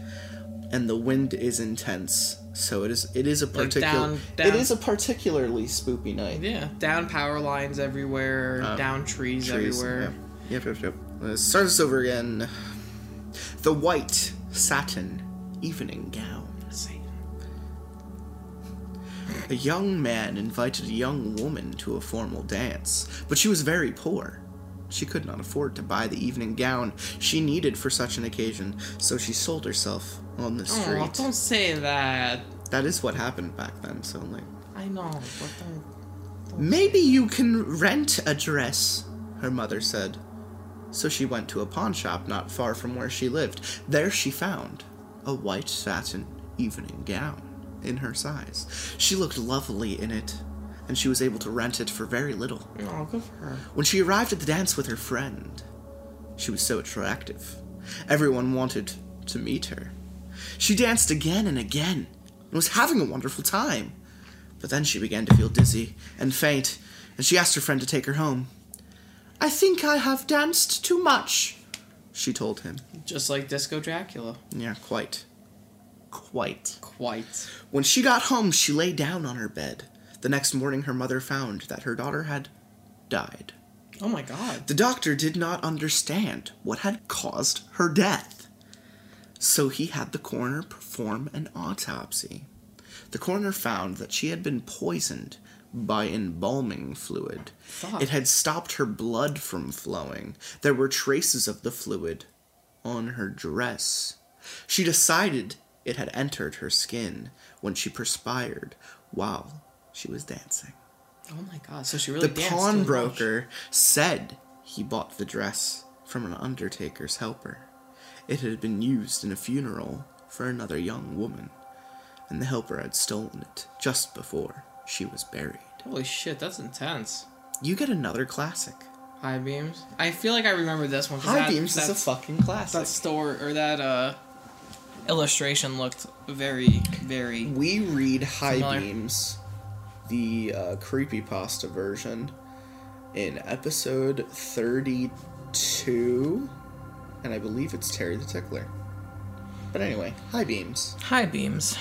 and the wind is intense so it is it is a Like particular down- it down- is a particularly spoopy night Yeah. Down power lines everywhere, Uh, down trees, Trees, everywhere. Yep, yep, yep. Let's start this over again. The white satin evening gown. A young man invited a young woman to a formal dance, but she was very poor. She could not afford to buy the evening gown she needed for such an occasion, so she sold herself on the street. Oh, street. don't say that. that is what happened back then, so like I know, but don't. Maybe you can rent a dress, her mother said. So she went to a pawn shop not far from where she lived. There she found a white satin evening gown in her size. She looked lovely in it, and she was able to rent it for very little. Oh, good for her. When she arrived at the dance with her friend, she was so attractive. Everyone wanted to meet her. She danced again and again and was having a wonderful time. But then she began to feel dizzy and faint, and she asked her friend to take her home. I think I have danced too much, she told him. Just like Disco Dracula. Yeah, quite. Quite. Quite. When she got home, she lay down on her bed. The next morning, her mother found that her daughter had died. Oh my god. The doctor did not understand what had caused her death. So he had the coroner perform an autopsy. The coroner found that she had been poisoned by embalming fluid. Fuck. It had stopped her blood from flowing. There were traces of the fluid on her dress. She decided it had entered her skin when she perspired while she was dancing. Oh my god! So she really The pawnbroker said he bought the dress from an undertaker's helper. It had been used in a funeral for another young woman, and the helper had stolen it just before she was buried. Holy shit, that's intense. You get another classic. High beams. I feel like I remember this one. High that, High Beams is a fucking classic. That store or that uh illustration looked very, very. we read High. Beams, the uh, creepypasta version, in episode 32, and I believe it's Terry the Tickler. But anyway, High Beams. High beams.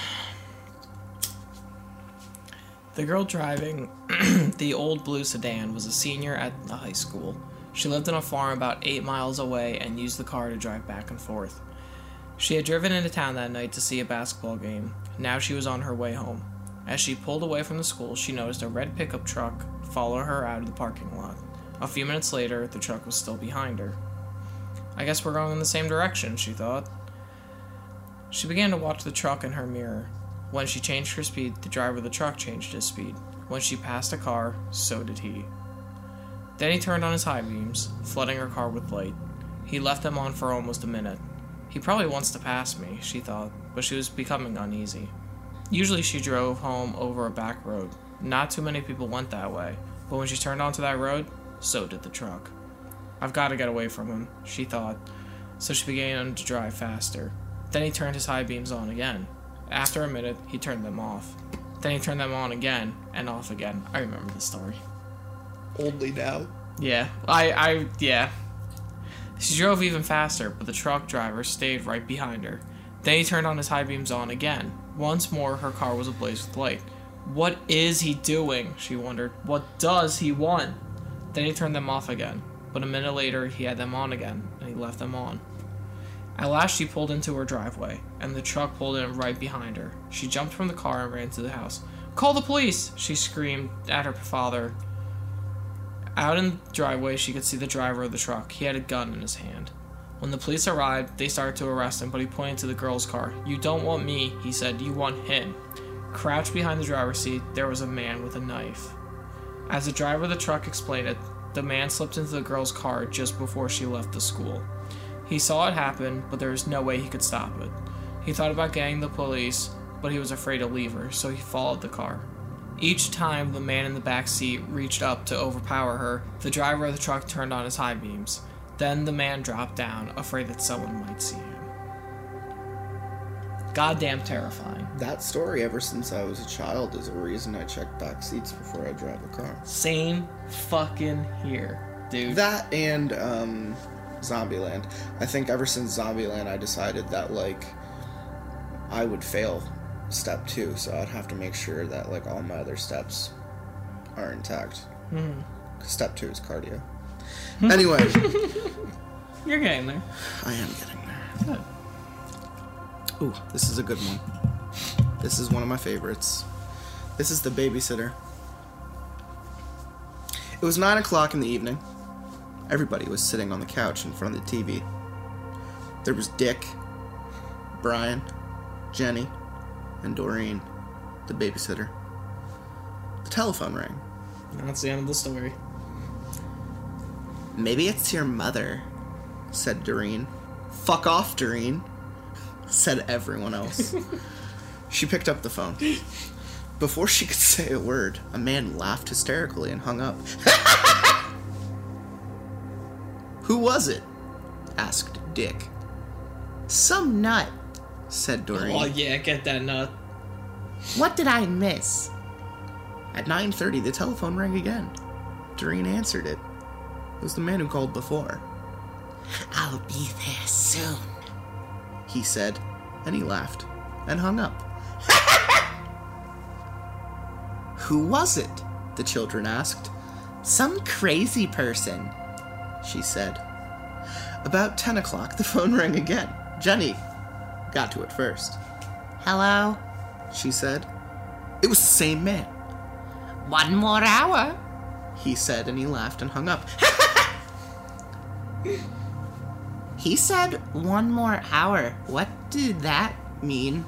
The girl driving the old blue sedan was a senior at the high school. She lived on a farm about eight miles away and used the car to drive back and forth. She had driven into town that night to see a basketball game. Now she was on her way home. As she pulled away from the school, she noticed a red pickup truck follow her out of the parking lot. A few minutes later, the truck was still behind her. I guess we're going in the same direction, she thought. She began to watch the truck in her mirror. When she changed her speed, the driver of the truck changed his speed. When she passed a car, so did he. Then he turned on his high beams, flooding her car with light. He left them on for almost a minute. He probably wants to pass me, she thought, but she was becoming uneasy. Usually she drove home over a back road. Not too many people went that way, but when she turned onto that road, so did the truck. I've got to get away from him, she thought, so she began to drive faster. Then he turned his high beams on again. After a minute, he turned them off. Then he turned them on again and off again. I remember the story. Only now. Yeah, I, I, yeah. She drove even faster, but the truck driver stayed right behind her. Then he turned on his high beams on again. Once more, her car was ablaze with light. What is he doing? She wondered. What does he want? Then he turned them off again. But a minute later, he had them on again, and he left them on. At last, she pulled into her driveway, and the truck pulled in right behind her. She jumped from the car and ran to the house. Call the police! She screamed at her father. Out in the driveway, she could see the driver of the truck. He had a gun in his hand. When the police arrived, they started to arrest him, but he pointed to the girl's car. You don't want me, he said, you want him. Crouched behind the driver's seat, there was a man with a knife. As the driver of the truck explained it, the man slipped into the girl's car just before she left the school. He saw it happen, but there was no way he could stop it. He thought about getting the police, but he was afraid to leave her, so he followed the car. Each time the man in the back seat reached up to overpower her, the driver of the truck turned on his high beams. Then the man dropped down, afraid that someone might see him. Goddamn terrifying. That story, ever since I was a child, is a reason I check back seats before I drive a car. Same fucking here, dude. That and um, Zombieland. I think ever since Zombieland, I decided that like I would fail step two, so I'd have to make sure that like all my other steps are intact. Hmm. 'Cause Step two is cardio. anyway, You're getting there. I am getting there. Good. Ooh, this is a good one. This is one of my favorites. This is The Babysitter. It was 9 o'clock in the evening. Everybody was sitting on the couch in front of the TV. There was Dick, Brian, Jenny, and Doreen, the babysitter. The telephone rang. That's the end of the story. Maybe it's your mother, said Doreen. Fuck off, Doreen, said everyone else. she picked up the phone. Before she could say a word, a man laughed hysterically and hung up. Who was it? asked Dick. Some nut, said Doreen. Oh yeah, get that nut. What did I miss? At 9:30 the telephone rang again. Doreen answered it. It was the man who called before. I'll be there soon, he said, and he laughed and hung up. Who was it? the children asked. Some crazy person, she said. About 10 o'clock, the phone rang again. Jenny got to it first. Hello, she said. It was the same man. One more hour. He said, and he laughed and hung up. he said one more hour. What did that mean?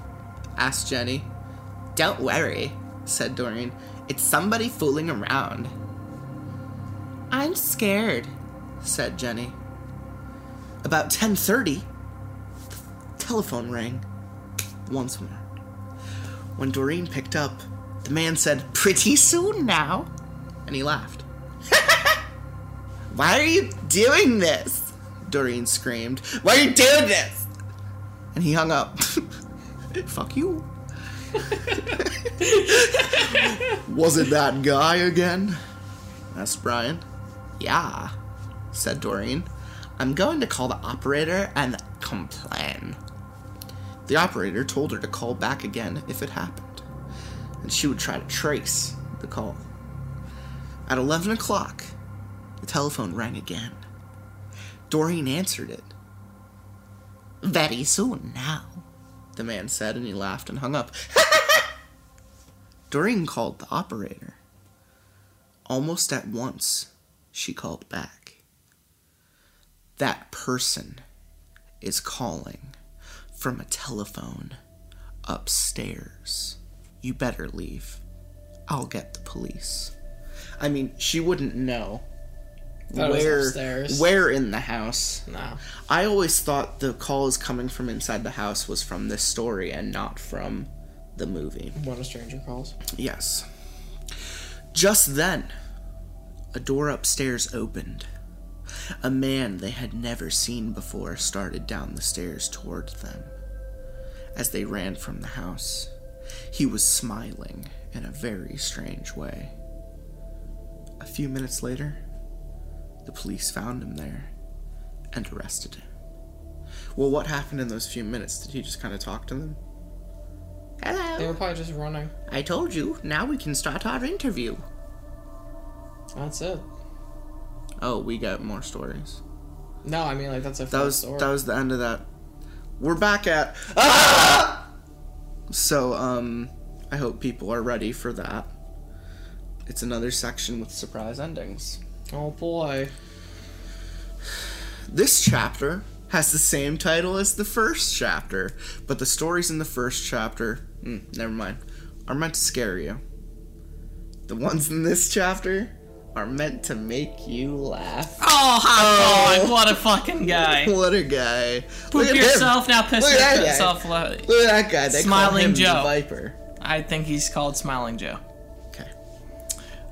asked Jenny. Don't worry, said Doreen. It's somebody fooling around. I'm scared, said Jenny. About 10:30, the telephone rang once more. When Doreen picked up, the man said, "Pretty soon now." And he laughed. Why are you doing this? Doreen screamed. Why are you doing this? And he hung up. Fuck you. Was it that guy again? asked Brian. Yeah, said Doreen. I'm going to call the operator and complain. The operator told her to call back again if it happened, and she would try to trace the call. At 11 o'clock, the telephone rang again. Doreen answered it. Very soon now, the man said, and he laughed and hung up. Doreen called the operator. Almost at once, she called back. That person is calling from a telephone upstairs. You better leave. I'll get the police. I mean, she wouldn't know where where in the house. No. I always thought the calls coming from inside the house was from this story and not from the movie. When a stranger calls. Yes. Just then, a door upstairs opened. A man they had never seen before started down the stairs toward them. As they ran from the house, he was smiling in a very strange way. A few minutes later, the police found him there and arrested him. Well, what happened in those few minutes? Did he just kind of talk to them? Hello. They were probably just running. I told you. Now we can start our interview. That's it. Oh, we got more stories. No, I mean like that's a That was story. that was the end of that. We're back at ah! So um I hope people are ready for that. It's another section with surprise endings. Oh boy. This chapter has the same title as the first chapter, but the stories in the first chapter, hmm, never mind, are meant to scare you. The ones in this chapter are meant to make you laugh. Oh, hot dog! What a fucking guy. What a guy! Poop Look at him. yourself now. Piss Look at that guy. Look at that guy. They Smiling him Joe. Viper. I think he's called Smiling Joe.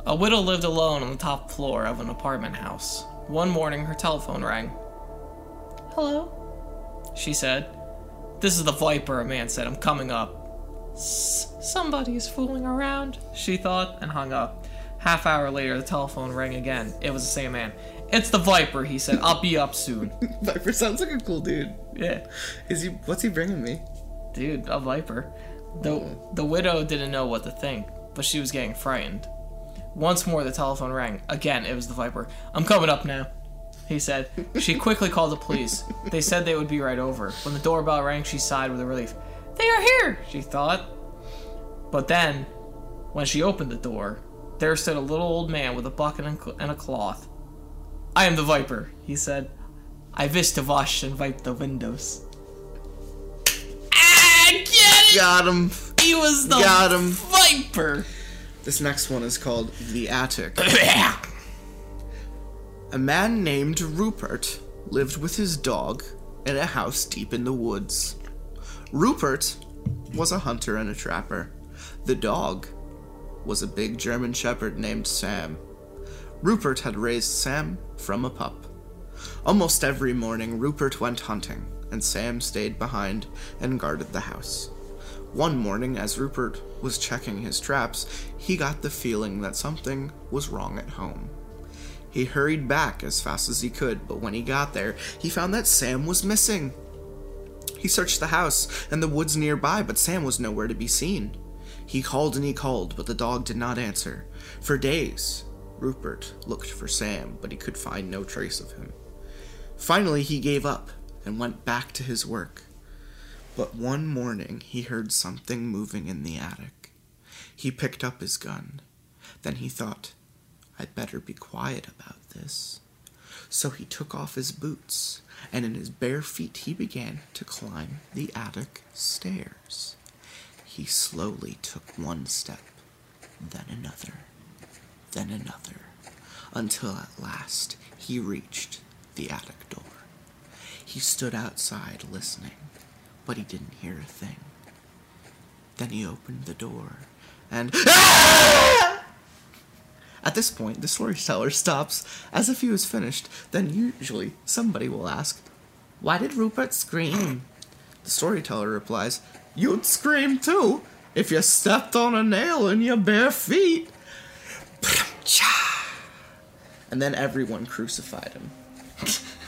A widow lived alone on the top floor of an apartment house. One morning, her telephone rang. Hello? She said. This is the Viper, a man said. I'm coming up. S- somebody is fooling around, she thought, and hung up. Half hour later, the telephone rang again. It was the same man. It's the Viper, he said. I'll be up soon. Viper sounds like a cool dude. yeah. Is he? What's he bringing me? Dude, a viper. The, oh. the widow didn't know what to think, but she was getting frightened. Once more, the telephone rang. Again, it was the viper. I'm coming up now, he said. She quickly called the police. They said they would be right over. When the doorbell rang, she sighed with relief. They are here, she thought. But then, when she opened the door, there stood a little old man with a bucket and a cloth. I am the viper, he said. I wish to wash and wipe the windows. Ah, get it! Got him. He was the Got him. viper. This next one is called The Attic. A man named Rupert lived with his dog in a house deep in the woods. Rupert was a hunter and a trapper. The dog was a big German shepherd named Sam. Rupert had raised Sam from a pup. Almost every morning, Rupert went hunting, and Sam stayed behind and guarded the house. One morning, as Rupert was checking his traps, he got the feeling that something was wrong at home. He hurried back as fast as he could, but when he got there, he found that Sam was missing. He searched the house and the woods nearby, but Sam was nowhere to be seen. He called and he called, but the dog did not answer. For days, Rupert looked for Sam, but he could find no trace of him. Finally, he gave up and went back to his work. But one morning, he heard something moving in the attic. He picked up his gun. Then he thought, I'd better be quiet about this. So he took off his boots, and in his bare feet he began to climb the attic stairs. He slowly took one step, then another, then another, until at last he reached the attic door. He stood outside listening, but he didn't hear a thing. Then he opened the door and. At this point, the storyteller stops as if he was finished. Then, usually, somebody will ask, Why did Rupert scream? The storyteller replies, You'd scream too if you stepped on a nail in your bare feet. And then everyone crucified him.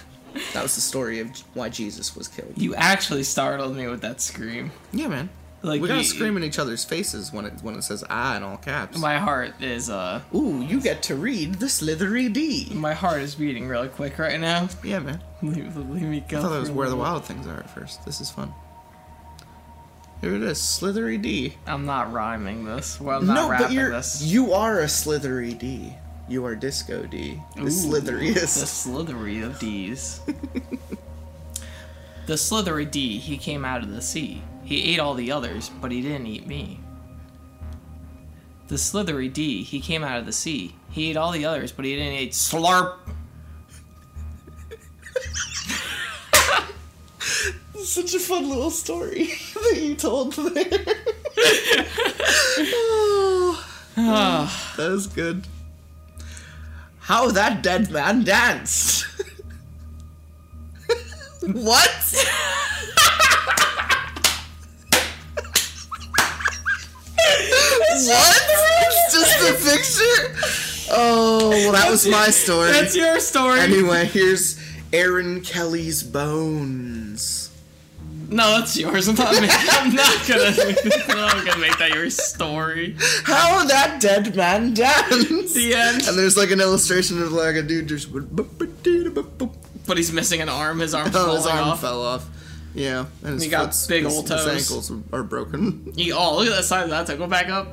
That was the story of why Jesus was killed. You actually startled me with that scream. Yeah, man. Like, we gotta you- scream in each other's faces when it when it says "ah" in all caps. My heart is uh Ooh, you get to read the Slithery D. my heart is beating really quick right now. Yeah, man. Leave, leave me go. I thought that was where the wild things are at first. This is fun. Here it is, Slithery D. I'm not rhyming this. Well, I'm not no, rapping but you're this. you are a Slithery D. You are Disco D. The Ooh, The slithery of D's. the slithery D, he came out of the sea. He ate all the others, but he didn't eat me. The slithery D, he came out of the sea. He ate all the others, but he didn't eat slurp. Such a fun little story that you told there. oh, that was good. How that dead man danced. what? what? It's just a picture? Oh, well, that was my story. That's your story. Anyway, here's Aaron Kelly's bones. No, that's yours. I'm not, making, I'm not gonna. I'm not gonna make that your story. How that dead man danced. The end. And there's like an illustration of like a dude just. But he's missing an arm. His arm's Oh, his arm off. fell off. Yeah, and his He got big his, old his ankles are broken. He, oh, look at that side of that toe. Go back up.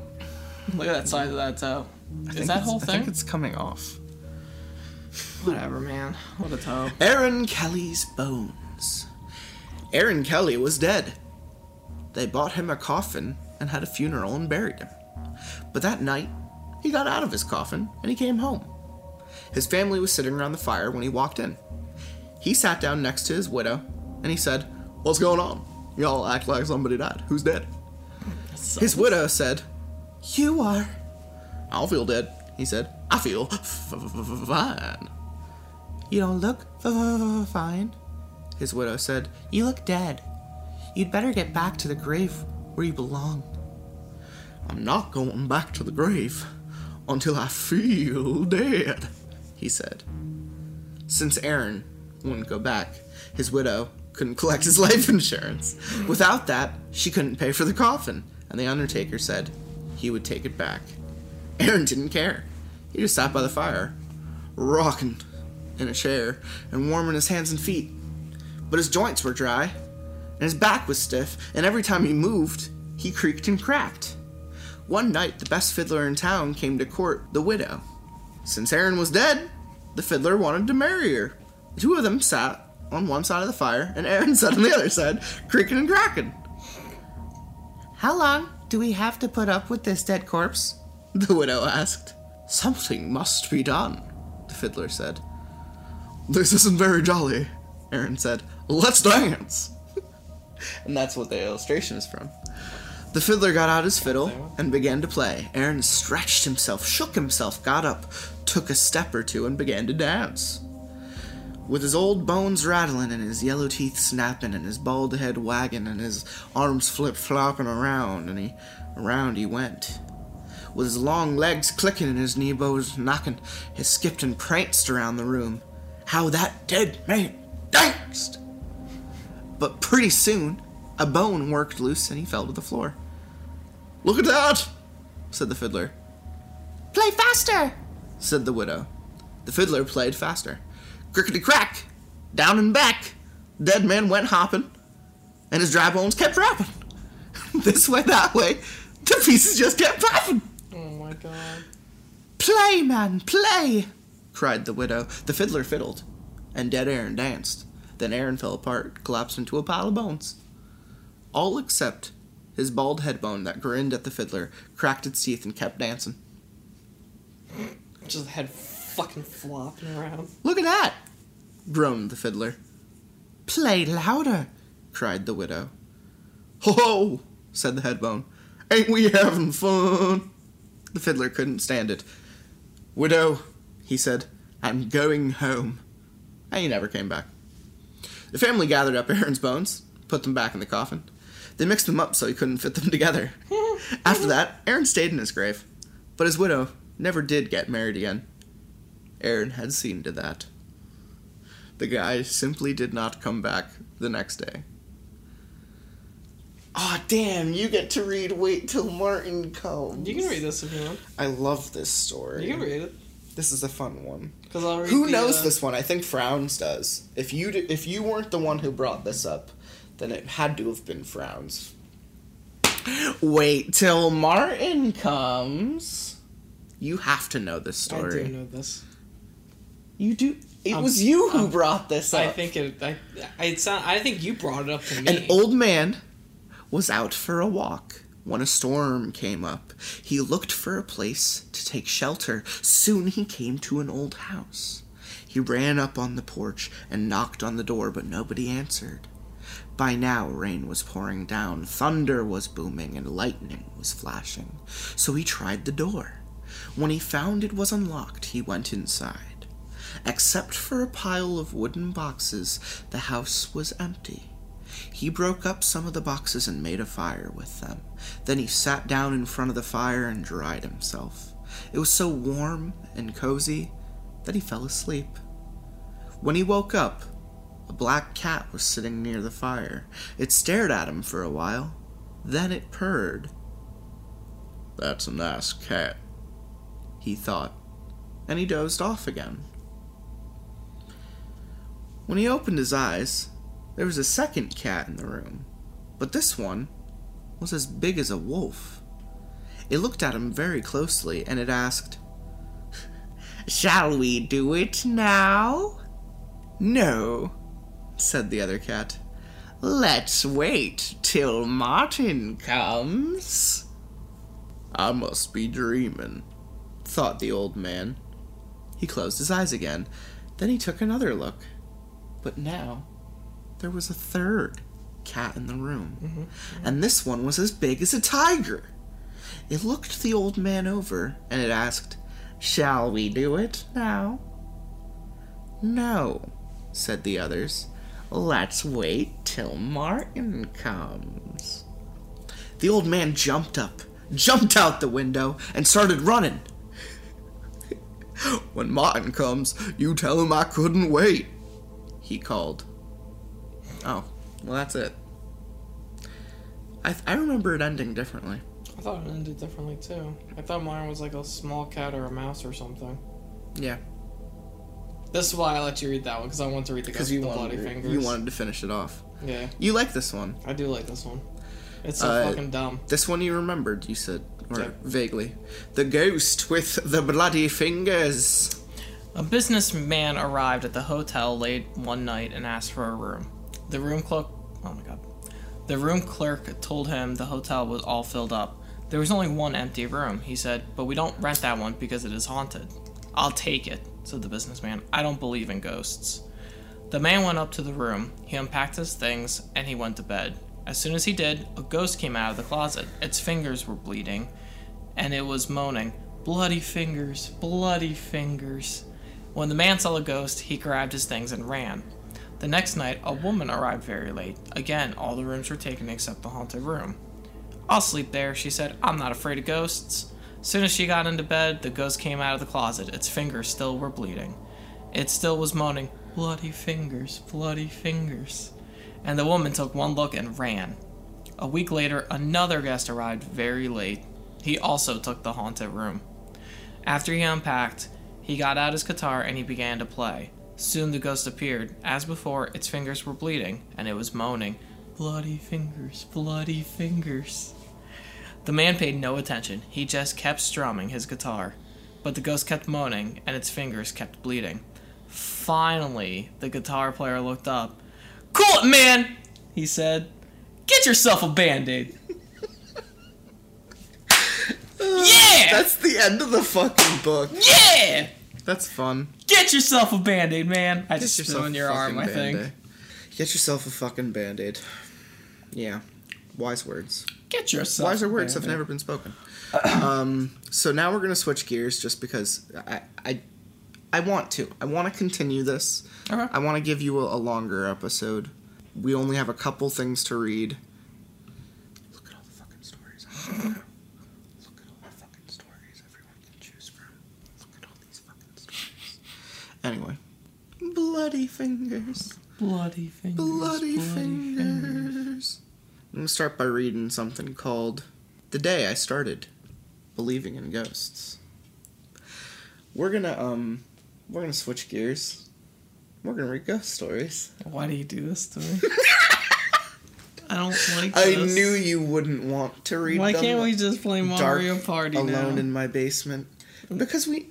Look at that side of that toe. Is that whole thing? I think it's coming off. Whatever, man. What a toe. Aaron Kelly's bones. Aaron Kelly was dead. They bought him a coffin and had a funeral and buried him. But that night, he got out of his coffin and he came home. His family was sitting around the fire when he walked in. He sat down next to his widow and he said, What's going on? Y'all act like somebody died. Who's dead? His widow said, You are. I'll feel dead, he said. I feel f- f- fine. You don't look f- fine, his widow said. You look dead. You'd better get back to the grave where you belong. I'm not going back to the grave until I feel dead, he said. Since Aaron wouldn't go back, his widow couldn't collect his life insurance. Without that, she couldn't pay for the coffin, and the undertaker said he would take it back. Aaron didn't care. He just sat by the fire, rocking in a chair and warming his hands and feet. But his joints were dry, and his back was stiff, and every time he moved, he creaked and cracked. One night, the best fiddler in town came to court the widow. Since Aaron was dead, the fiddler wanted to marry her. The two of them sat on one side of the fire, and Aaron sat on the other side, creaking and cracking. How long do we have to put up with this dead corpse? The widow asked. Something must be done, the fiddler said. This isn't very jolly, Aaron said. Let's dance. and that's what the illustration is from. The fiddler got out his fiddle and began to play. Aaron stretched himself, shook himself, got up, took a step or two, and began to dance. With his old bones rattling and his yellow teeth snapping and his bald head wagging and his arms flip flopping around and he around he went. With his long legs clicking and his knee bows knocking, he skipped and pranced around the room. How that dead man danced! But pretty soon, a bone worked loose and he fell to the floor. Look at that! said the fiddler. Play faster! said the widow. The fiddler played faster. Crickety crack! Down and back! Dead man went hopping, and his dry bones kept rapping. this way, that way, The pieces just kept popping. Oh my god. Play, man, play! cried the widow. The fiddler fiddled, and dead Aaron danced. Then Aaron fell apart, collapsed into a pile of bones. All except his bald head bone that grinned at the fiddler, cracked its teeth, and kept dancing. Just head fucking flopping around. Look at that! groaned the fiddler. Play louder, cried the widow. Ho ho, said the head bone. Ain't we having fun? The fiddler couldn't stand it. Widow, he said, I'm going home. And he never came back. The family gathered up Aaron's bones, put them back in the coffin. They mixed them up so he couldn't fit them together. After that, Aaron stayed in his grave, but his widow never did get married again. Aaron had seen to that. The guy simply did not come back the next day. Aw, oh, damn, you get to read Wait Till Martin Comes. You can read this if you want. I love this story. You can read it. This is a fun one. Cause I'll read Who the, knows uh, this one? I think Frowns does. If you d- if you weren't the one who brought this up, then it had to have been Frowns. Wait till Martin comes. You have to know this story. I do know this. You do. It Um, was you who um, brought this up. I think it. I. Sound. I think you brought it up to me. An old man was out for a walk when a storm came up. He looked for a place to take shelter. Soon he came to an old house. He ran up on the porch and knocked on the door, but nobody answered. By now, rain was pouring down, thunder was booming, and lightning was flashing. So he tried the door. When he found it was unlocked, he went inside. Except for a pile of wooden boxes, the house was empty. He broke up some of the boxes and made a fire with them. Then he sat down in front of the fire and dried himself. It was so warm and cozy that he fell asleep. When he woke up, a black cat was sitting near the fire. It stared at him for a while. Then it purred. That's a nice cat, he thought, and he dozed off again. When he opened his eyes, there was a second cat in the room, but this one was as big as a wolf. It looked at him very closely and it asked, Shall we do it now? No, said the other cat. Let's wait till Martin comes. I must be dreaming, thought the old man. He closed his eyes again. Then he took another look. But now there was a third cat in the room, mm-hmm. Mm-hmm. and this one was as big as a tiger. It looked the old man over and it asked, Shall we do it now? No, said the others. Let's wait till Martin comes. The old man jumped up, jumped out the window, and started running. when Martin comes, you tell him I couldn't wait, he called. Oh, well, that's it. I, I remember it ending differently. I thought it ended differently too. I thought mine was like a small cat or a mouse or something. Yeah, This is why I let you read that one because I want to read the, because Ghost you of the Bloody wanted Fingers. you wanted to finish it off. Yeah, You like this one. I do like this one. It's so Uh, fucking dumb. This one you remembered, you said, or Yeah. vaguely. The ghost with the bloody fingers. A businessman arrived at the hotel late one night and asked for a room. The room clerk, oh my god, the room clerk told him the hotel was all filled up. There was only one empty room. He said, "But we don't rent that one because it is haunted." "I'll take it," said the businessman. "I don't believe in ghosts." The man went up to the room. He unpacked his things and he went to bed. As soon as he did, a ghost came out of the closet. Its fingers were bleeding, and it was moaning, "Bloody fingers, bloody fingers." When the man saw the ghost, he grabbed his things and ran. The next night, a woman arrived very late. Again, all the rooms were taken except the haunted room. I'll sleep there, she said. I'm not afraid of ghosts. Soon as she got into bed, the ghost came out of the closet. Its fingers still were bleeding. It still was moaning, Bloody fingers, bloody fingers. And the woman took one look and ran. A week later, another guest arrived very late. He also took the haunted room. After he unpacked, he got out his guitar and he began to play. Soon the ghost appeared. As before, its fingers were bleeding, and it was moaning, Bloody fingers, bloody fingers. The man paid no attention. He just kept strumming his guitar. But the ghost kept moaning, and its fingers kept bleeding. Finally, the guitar player looked up. Cool it, man! He said. Get yourself a band aid. yeah! That's the end of the fucking book. Yeah! That's fun. Get yourself a band aid, man! I Get just spit on your arm, I think. Get yourself a fucking band-aid. Yeah. Wise words. Get yourself Wiser a words have Band-Aid. never been spoken. um, so now we're gonna switch gears just because I I, I want to. I want to continue this. Okay. I want to give you a, a longer episode. We only have a couple things to read. Look at all the fucking stories. Look at all the fucking stories everyone can choose from. Look at all these fucking stories. Anyway, bloody fingers. Bloody fingers. Bloody, fingers. I'm gonna start by reading something called "The Day I Started Believing in Ghosts." We're gonna um, we're gonna switch gears. We're gonna read ghost stories. Why do you do this to me? I don't like I this. knew you wouldn't want to read Why them can't we just play Mario dark Party alone now? in my basement because we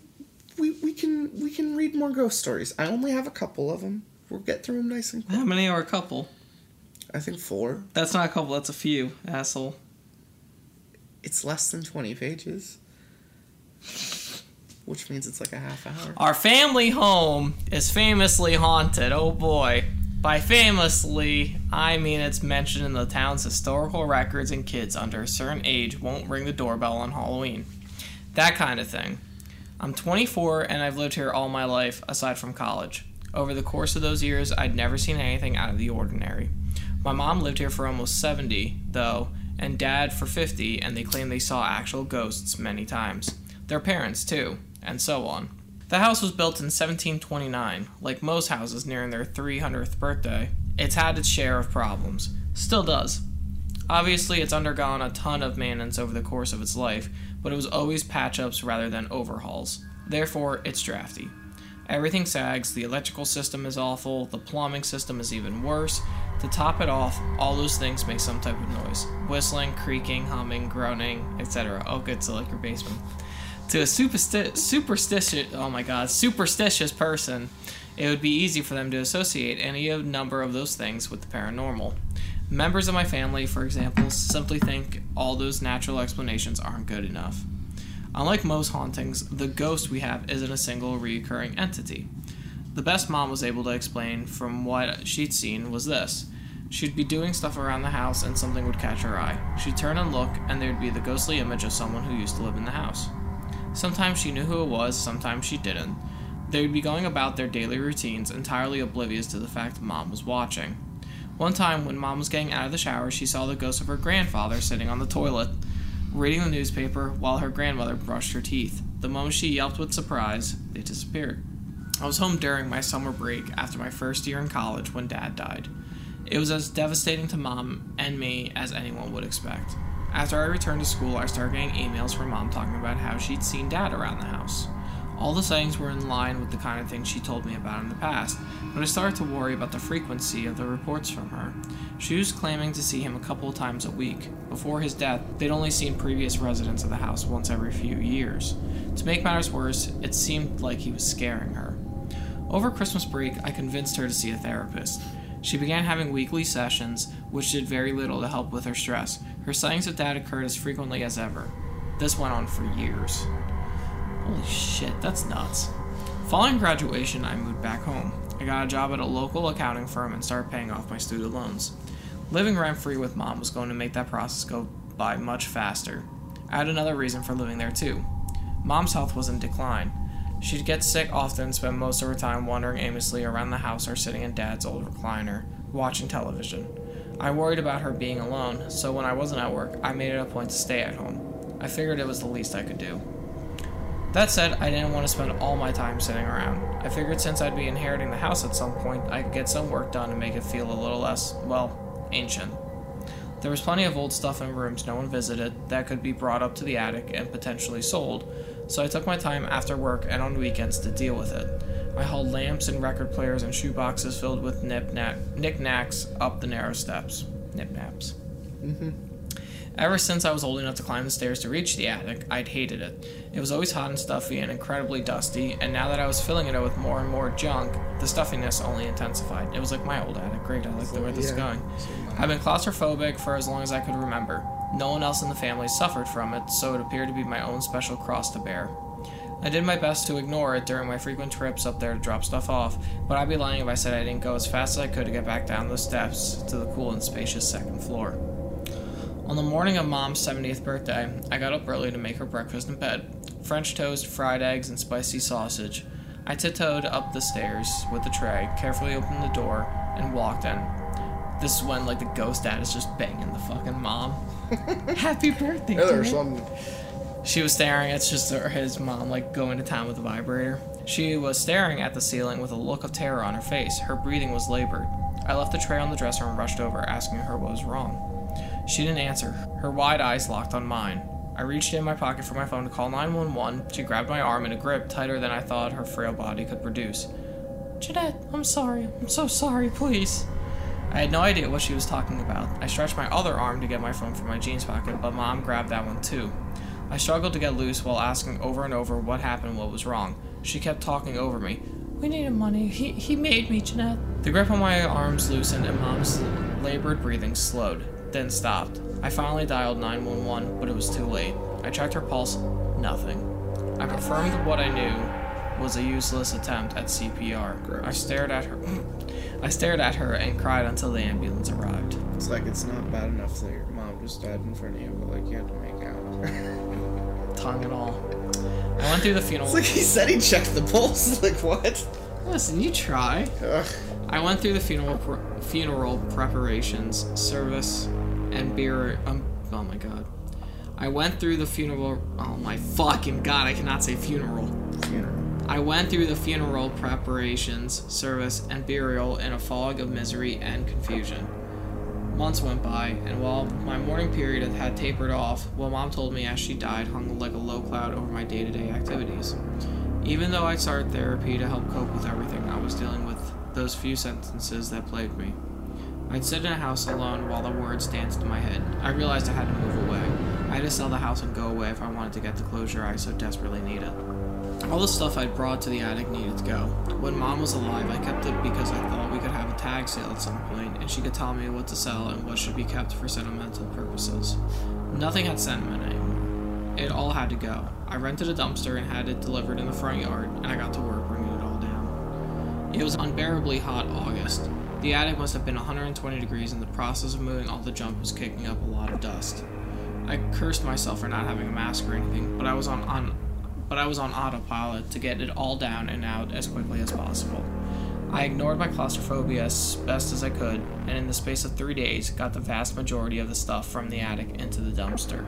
we we can we can read more ghost stories. I only have a couple of them. We'll get through them nice and quick. How many are a couple? I think four. That's not a couple. That's a few, asshole. It's less than twenty pages, which means it's like a half hour. Our family home is famously haunted. Oh boy. By famously, I mean it's mentioned in the town's historical records, and kids under a certain age won't ring the doorbell on Halloween. That kind of thing. I'm 24 and I've lived here all my life, aside from college. Over the course of those years, I'd never seen anything out of the ordinary. My mom lived here for almost 70, though, and dad for 50, and they claim they saw actual ghosts many times. Their parents, too, and so on. The house was built in 1729. Like most houses nearing their 300th birthday, it's had its share of problems. Still does. Obviously, it's undergone a ton of maintenance over the course of its life, but it was always patch ups rather than overhauls. Therefore, it's drafty. Everything sags, the electrical system is awful, the plumbing system is even worse. To top it off, all those things make some type of noise whistling, creaking, humming, groaning, etc. Oh, good, so like your basement. To a supersti- superstitious, oh my god, superstitious person, it would be easy for them to associate any number of those things with the paranormal. Members of my family, for example, simply think all those natural explanations aren't good enough. Unlike most hauntings, the ghost we have isn't a single recurring entity. The best mom was able to explain from what she'd seen was this. She'd be doing stuff around the house and something would catch her eye. She'd turn and look, and there'd be the ghostly image of someone who used to live in the house. Sometimes she knew who it was, sometimes she didn't. They would be going about their daily routines, entirely oblivious to the fact mom was watching. One time, when mom was getting out of the shower, she saw the ghost of her grandfather sitting on the toilet, reading the newspaper while her grandmother brushed her teeth. The moment she yelped with surprise, they disappeared. I was home during my summer break after my first year in college when dad died. It was as devastating to mom and me as anyone would expect. After I returned to school, I started getting emails from mom talking about how she'd seen dad around the house. All the sightings were in line with the kind of things she told me about in the past, but I started to worry about the frequency of the reports from her. She was claiming to see him a couple of times a week. Before his death, they'd only seen previous residents of the house once every few years. To make matters worse, it seemed like he was scaring her. Over Christmas break, I convinced her to see a therapist. She began having weekly sessions, which did very little to help with her stress. Her sightings of dad occurred as frequently as ever. This went on for years. Holy shit, that's nuts. Following graduation, I moved back home. I got a job at a local accounting firm and started paying off my student loans. Living rent free with mom was going to make that process go by much faster. I had another reason for living there too. Mom's health was in decline. She'd get sick often and spend most of her time wandering aimlessly around the house or sitting in dad's old recliner, watching television. I worried about her being alone, so when I wasn't at work, I made it a point to stay at home. I figured it was the least I could do. That said, I didn't want to spend all my time sitting around. I figured since I'd be inheriting the house at some point, I could get some work done and make it feel a little less, well, ancient. There was plenty of old stuff in rooms no one visited that could be brought up to the attic and potentially sold, so I took my time after work and on weekends to deal with it. I hauled lamps and record players and shoeboxes filled with knickknacks up the narrow steps. Nip naps. Mm-hmm. Ever since I was old enough to climb the stairs to reach the attic, I'd hated it. It was always hot and stuffy and incredibly dusty, and now that I was filling it up with more and more junk, the stuffiness only intensified. It was like my old attic. Great, I like the way this is Yeah. going. I've been claustrophobic for as long as I could remember. No one else in the family suffered from it, so it appeared to be my own special cross to bear. I did my best to ignore it during my frequent trips up there to drop stuff off, but I'd be lying if I said I didn't go as fast as I could to get back down those steps to the cool and spacious second floor. On the morning of Mom's 70th birthday, I got up early to make her breakfast in bed French toast, fried eggs, and spicy sausage. I tiptoed up the stairs with the tray, carefully opened the door, and walked in. This is when, like, the ghost dad is just banging the fucking mom. Happy birthday, Yeah, there's Dylan. some. She was staring at just her, his mom, like going to town with the vibrator. She was staring at the ceiling with a look of terror on her face. Her breathing was labored. I left the tray on the dresser and rushed over, asking her what was wrong. She didn't answer. Her wide eyes locked on mine. I reached in my pocket for my phone to call 911. She grabbed my arm in a grip tighter than I thought her frail body could produce. Jeanette, I'm sorry. I'm so sorry, please. I had no idea what she was talking about. I stretched my other arm to get my phone from my jeans pocket, but mom grabbed that one too. I struggled to get loose while asking over and over what happened, what was wrong. She kept talking over me. We needed money. He, he made me, Jeanette. The grip on my arms loosened and mom's labored breathing slowed, then stopped. I finally dialed 911, but it was too late. I checked her pulse. Nothing. I confirmed what I knew was a useless attempt at CPR. I stared at her. I stared at her and cried until the ambulance arrived. It's like it's not bad enough that your mom just died in front of you, but like you had to make out. Tongue and all. I went through the funeral. it's like he said he checked the pulse. Like what? Listen, you try. Ugh. I went through the funeral pr- funeral preparations, service, and beer. Um, oh my god. I went through the funeral. Oh my fucking god! I cannot say funeral. Funeral. I went through the funeral preparations, service, and burial in a fog of misery and confusion. Months went by, and while my mourning period had tapered off, what mom told me as she died hung like a low cloud over my day to day activities. Even though I'd started therapy to help cope with everything I was dealing with, those few sentences that plagued me. I'd sit in a house alone while the words danced in my head. I realized I had to move away. I had to sell the house and go away if I wanted to get the closure I so desperately needed. All the stuff I'd brought to the attic needed to go. When mom was alive, I kept it because I thought we could have a tag sale at some point, and she could tell me what to sell and what should be kept for sentimental purposes. Nothing had sentiment anymore. It all had to go. I rented a dumpster and had it delivered in the front yard, and I got to work bringing it all down. It was unbearably hot August. The attic must have been 120 degrees, and the process of moving all the junk was kicking up a lot of dust. I cursed myself for not having a mask or anything, but I was on, on but I was on autopilot to get it all down and out as quickly as possible. I ignored my claustrophobia as best as I could, and in the space of three days, got the vast majority of the stuff from the attic into the dumpster.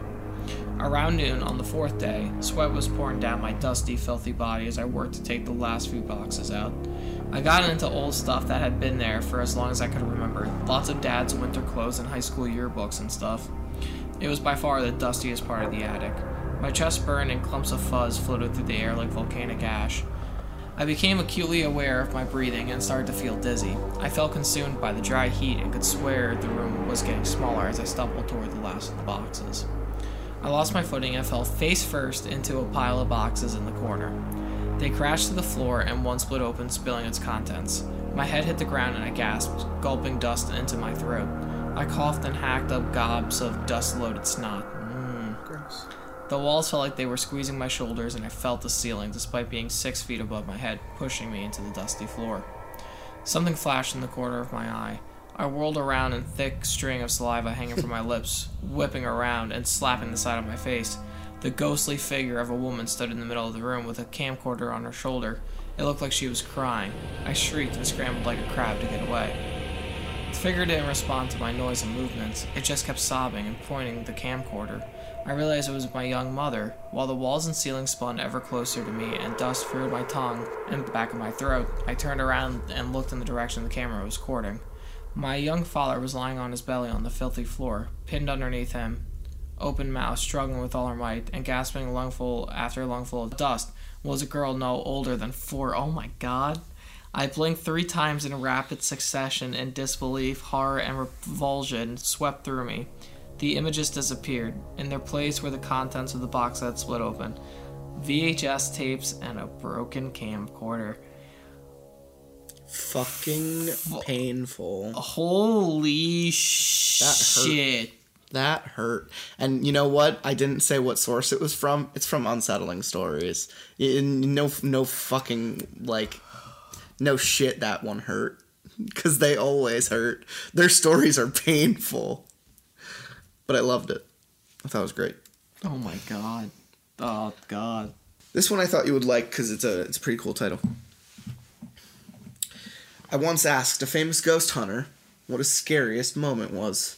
Around noon on the fourth day, sweat was pouring down my dusty, filthy body as I worked to take the last few boxes out. I got into old stuff that had been there for as long as I could remember lots of dad's winter clothes and high school yearbooks and stuff. It was by far the dustiest part of the attic. My chest burned and clumps of fuzz floated through the air like volcanic ash. I became acutely aware of my breathing and started to feel dizzy. I felt consumed by the dry heat and could swear the room was getting smaller as I stumbled toward the last of the boxes. I lost my footing and fell face first into a pile of boxes in the corner. They crashed to the floor and one split open, spilling its contents. My head hit the ground and I gasped, gulping dust into my throat. I coughed and hacked up gobs of dust loaded snot. Mm. Gross. The walls felt like they were squeezing my shoulders, and I felt the ceiling, despite being six feet above my head, pushing me into the dusty floor. Something flashed in the corner of my eye. I whirled around in thick string of saliva hanging from my lips, whipping around and slapping the side of my face. The ghostly figure of a woman stood in the middle of the room with a camcorder on her shoulder. It looked like she was crying. I shrieked and scrambled like a crab to get away. The figure didn't respond to my noise and movements. It just kept sobbing and pointing the camcorder. I realized it was my young mother. While the walls and ceiling spun ever closer to me and dust filled my tongue and back of my throat, I turned around and looked in the direction the camera was recording. My young father was lying on his belly on the filthy floor, pinned underneath him, open mouth, struggling with all her might, and gasping lungful after a lungful of dust, was a girl no older than four. Oh my god. I blinked three times in rapid succession, and disbelief, horror, and revulsion swept through me. The images disappeared. In their place were the contents of the box that split open VHS tapes and a broken camcorder. Fucking painful. Holy shit. That hurt. And you know what? I didn't say what source it was from. It's from Unsettling Stories. Y- No, no fucking like, no shit. That one hurt because they always hurt. Their stories are painful. But I loved it. I thought it was great. Oh my god. Oh god. This one I thought you would like because it's a it's a pretty cool title. I once asked a famous ghost hunter what his scariest moment was,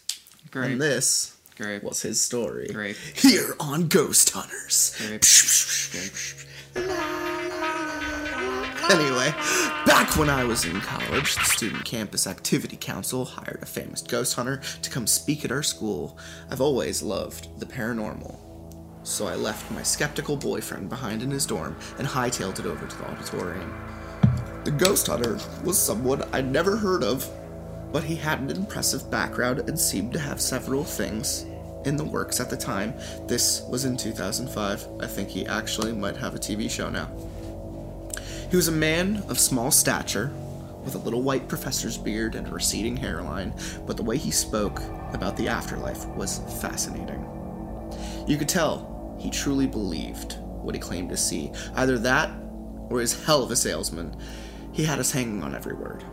Great. and this Great. was his story. Great. Here on Ghost Hunters. Great. Anyway, back when I was in college, the Student Campus Activity Council hired a famous ghost hunter to come speak at our school. I've always loved the paranormal. So I left my skeptical boyfriend behind in his dorm and hightailed it over to the auditorium. The ghost hunter was someone I'd never heard of, but he had an impressive background and seemed to have several things in the works at the time. This was in 2005. I think he actually might have a TV show now. He was a man of small stature, with a little white professor's beard and a receding hairline, but the way he spoke about the afterlife was fascinating. You could tell he truly believed what he claimed to see. Either that, or he's hell of a salesman. He had us hanging on every word.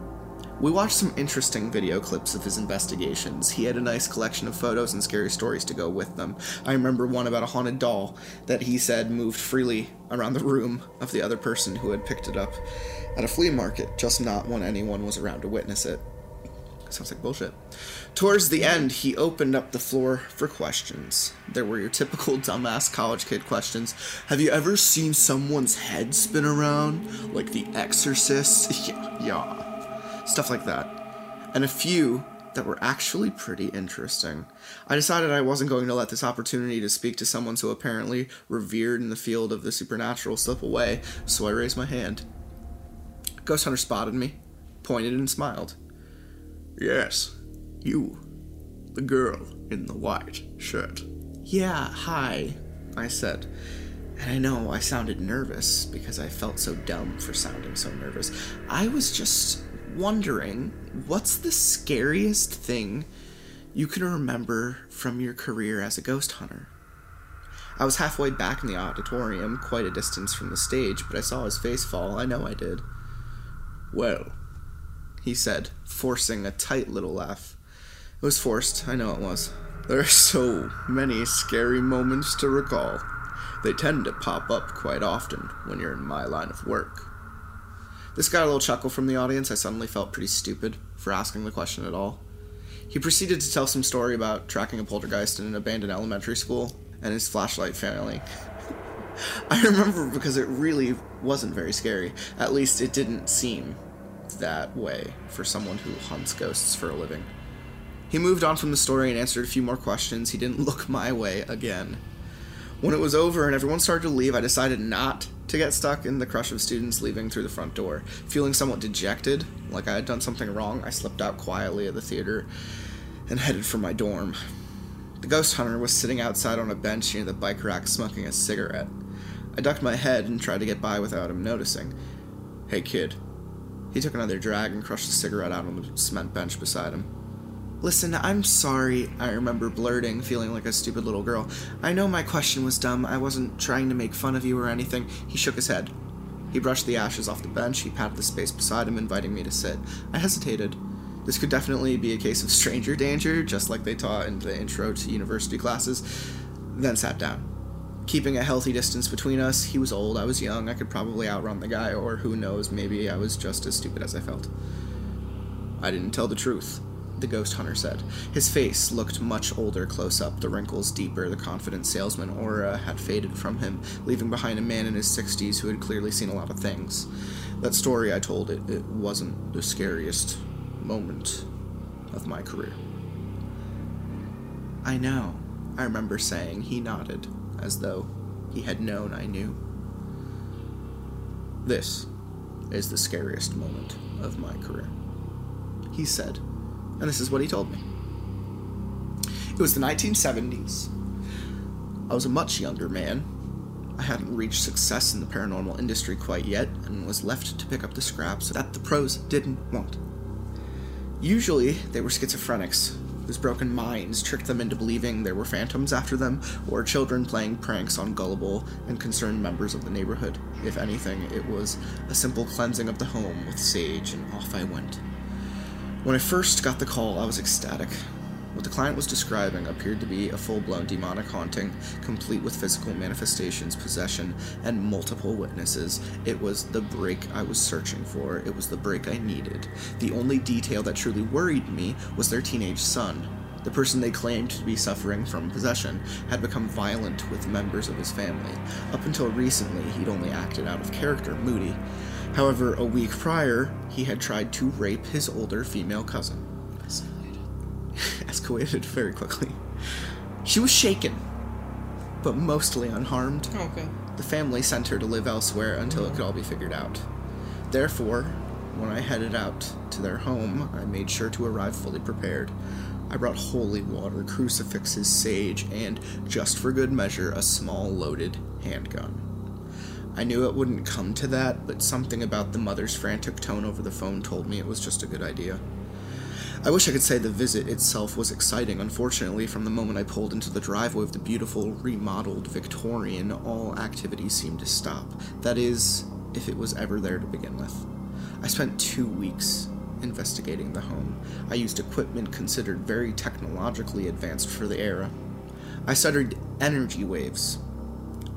We watched some interesting video clips of his investigations. He had a nice collection of photos and scary stories to go with them. I remember one about a haunted doll that he said moved freely around the room of the other person who had picked it up at a flea market, just not when anyone was around to witness it. Sounds like bullshit. Towards the end, he opened up the floor for questions. There were your typical dumbass college kid questions. Have you ever seen someone's head spin around? Like The Exorcist? yeah, yeah. Stuff like that. And a few that were actually pretty interesting. I decided I wasn't going to let this opportunity to speak to someone so apparently revered in the field of the supernatural slip away, so I raised my hand. Ghost Hunter spotted me, pointed, and smiled. Yes, you. The girl in the white shirt. Yeah, hi, I said. And I know I sounded nervous because I felt so dumb for sounding so nervous. I was just wondering what's the scariest thing you can remember from your career as a ghost hunter? I was halfway back in the auditorium, quite a distance from the stage, but I saw his face fall. I know I did. Well, he said, forcing a tight little laugh. It was forced, I know it was. There are so many scary moments to recall. They tend to pop up quite often when you're in my line of work. This got a little chuckle from the audience. I suddenly felt pretty stupid for asking the question at all. He proceeded to tell some story about tracking a poltergeist in an abandoned elementary school and his flashlight failing. I remember because it really wasn't very scary. At least it didn't seem that way for someone who hunts ghosts for a living. He moved on from the story and answered a few more questions. He didn't look my way again. When it was over and everyone started to leave, I decided not to get stuck in the crush of students leaving through the front door. Feeling somewhat dejected, like I had done something wrong, I slipped out quietly of the theater and headed for my dorm. The ghost hunter was sitting outside on a bench near the bike rack smoking a cigarette. I ducked my head and tried to get by without him noticing. Hey, kid. He took another drag and crushed the cigarette out on the cement bench beside him. Listen, I'm sorry, I remember blurting, feeling like a stupid little girl. I know my question was dumb. I wasn't trying to make fun of you or anything. He shook his head. He brushed the ashes off the bench. He patted the space beside him, inviting me to sit. I hesitated. This could definitely be a case of stranger danger, just like they taught in the intro to university classes, then sat down. Keeping a healthy distance between us, he was old, I was young, I could probably outrun the guy, or who knows, maybe I was just as stupid as I felt. I didn't tell the truth, the ghost hunter said. His face looked much older close up, the wrinkles deeper, the confident salesman aura had faded from him, leaving behind a man in his 60s who had clearly seen a lot of things. That story I told it, it wasn't the scariest moment of my career. I know, I remember saying. He nodded, as though he had known I knew. This is the scariest moment of my career, he said, and this is what he told me. It was the 1970s. I was a much younger man. I hadn't reached success in the paranormal industry quite yet and was left to pick up the scraps that the pros didn't want. Usually, they were schizophrenics whose broken minds tricked them into believing there were phantoms after them, or children playing pranks on gullible and concerned members of the neighborhood. If anything, it was a simple cleansing of the home with sage, and off I went. When I first got the call, I was ecstatic. What the client was describing appeared to be a full blown demonic haunting, complete with physical manifestations, possession, and multiple witnesses. It was the break I was searching for. It was the break I needed. The only detail that truly worried me was their teenage son. The person they claimed to be suffering from possession had become violent with members of his family. Up until recently, he'd only acted out of character, moody. However, a week prior, he had tried to rape his older female cousin escalated Escalated very quickly. She was shaken, but mostly unharmed. Oh, okay. The family sent her to live elsewhere until it could all be figured out. Therefore, when I headed out to their home, I made sure to arrive fully prepared. I brought holy water, crucifixes, sage, and, just for good measure, a small loaded handgun. I knew it wouldn't come to that, but something about the mother's frantic tone over the phone told me it was just a good idea. I wish I could say the visit itself was exciting. Unfortunately, from the moment I pulled into the driveway of the beautiful, remodeled Victorian, all activity seemed to stop. That is, if it was ever there to begin with. I spent two weeks investigating the home. I used equipment considered very technologically advanced for the era. I studied energy waves.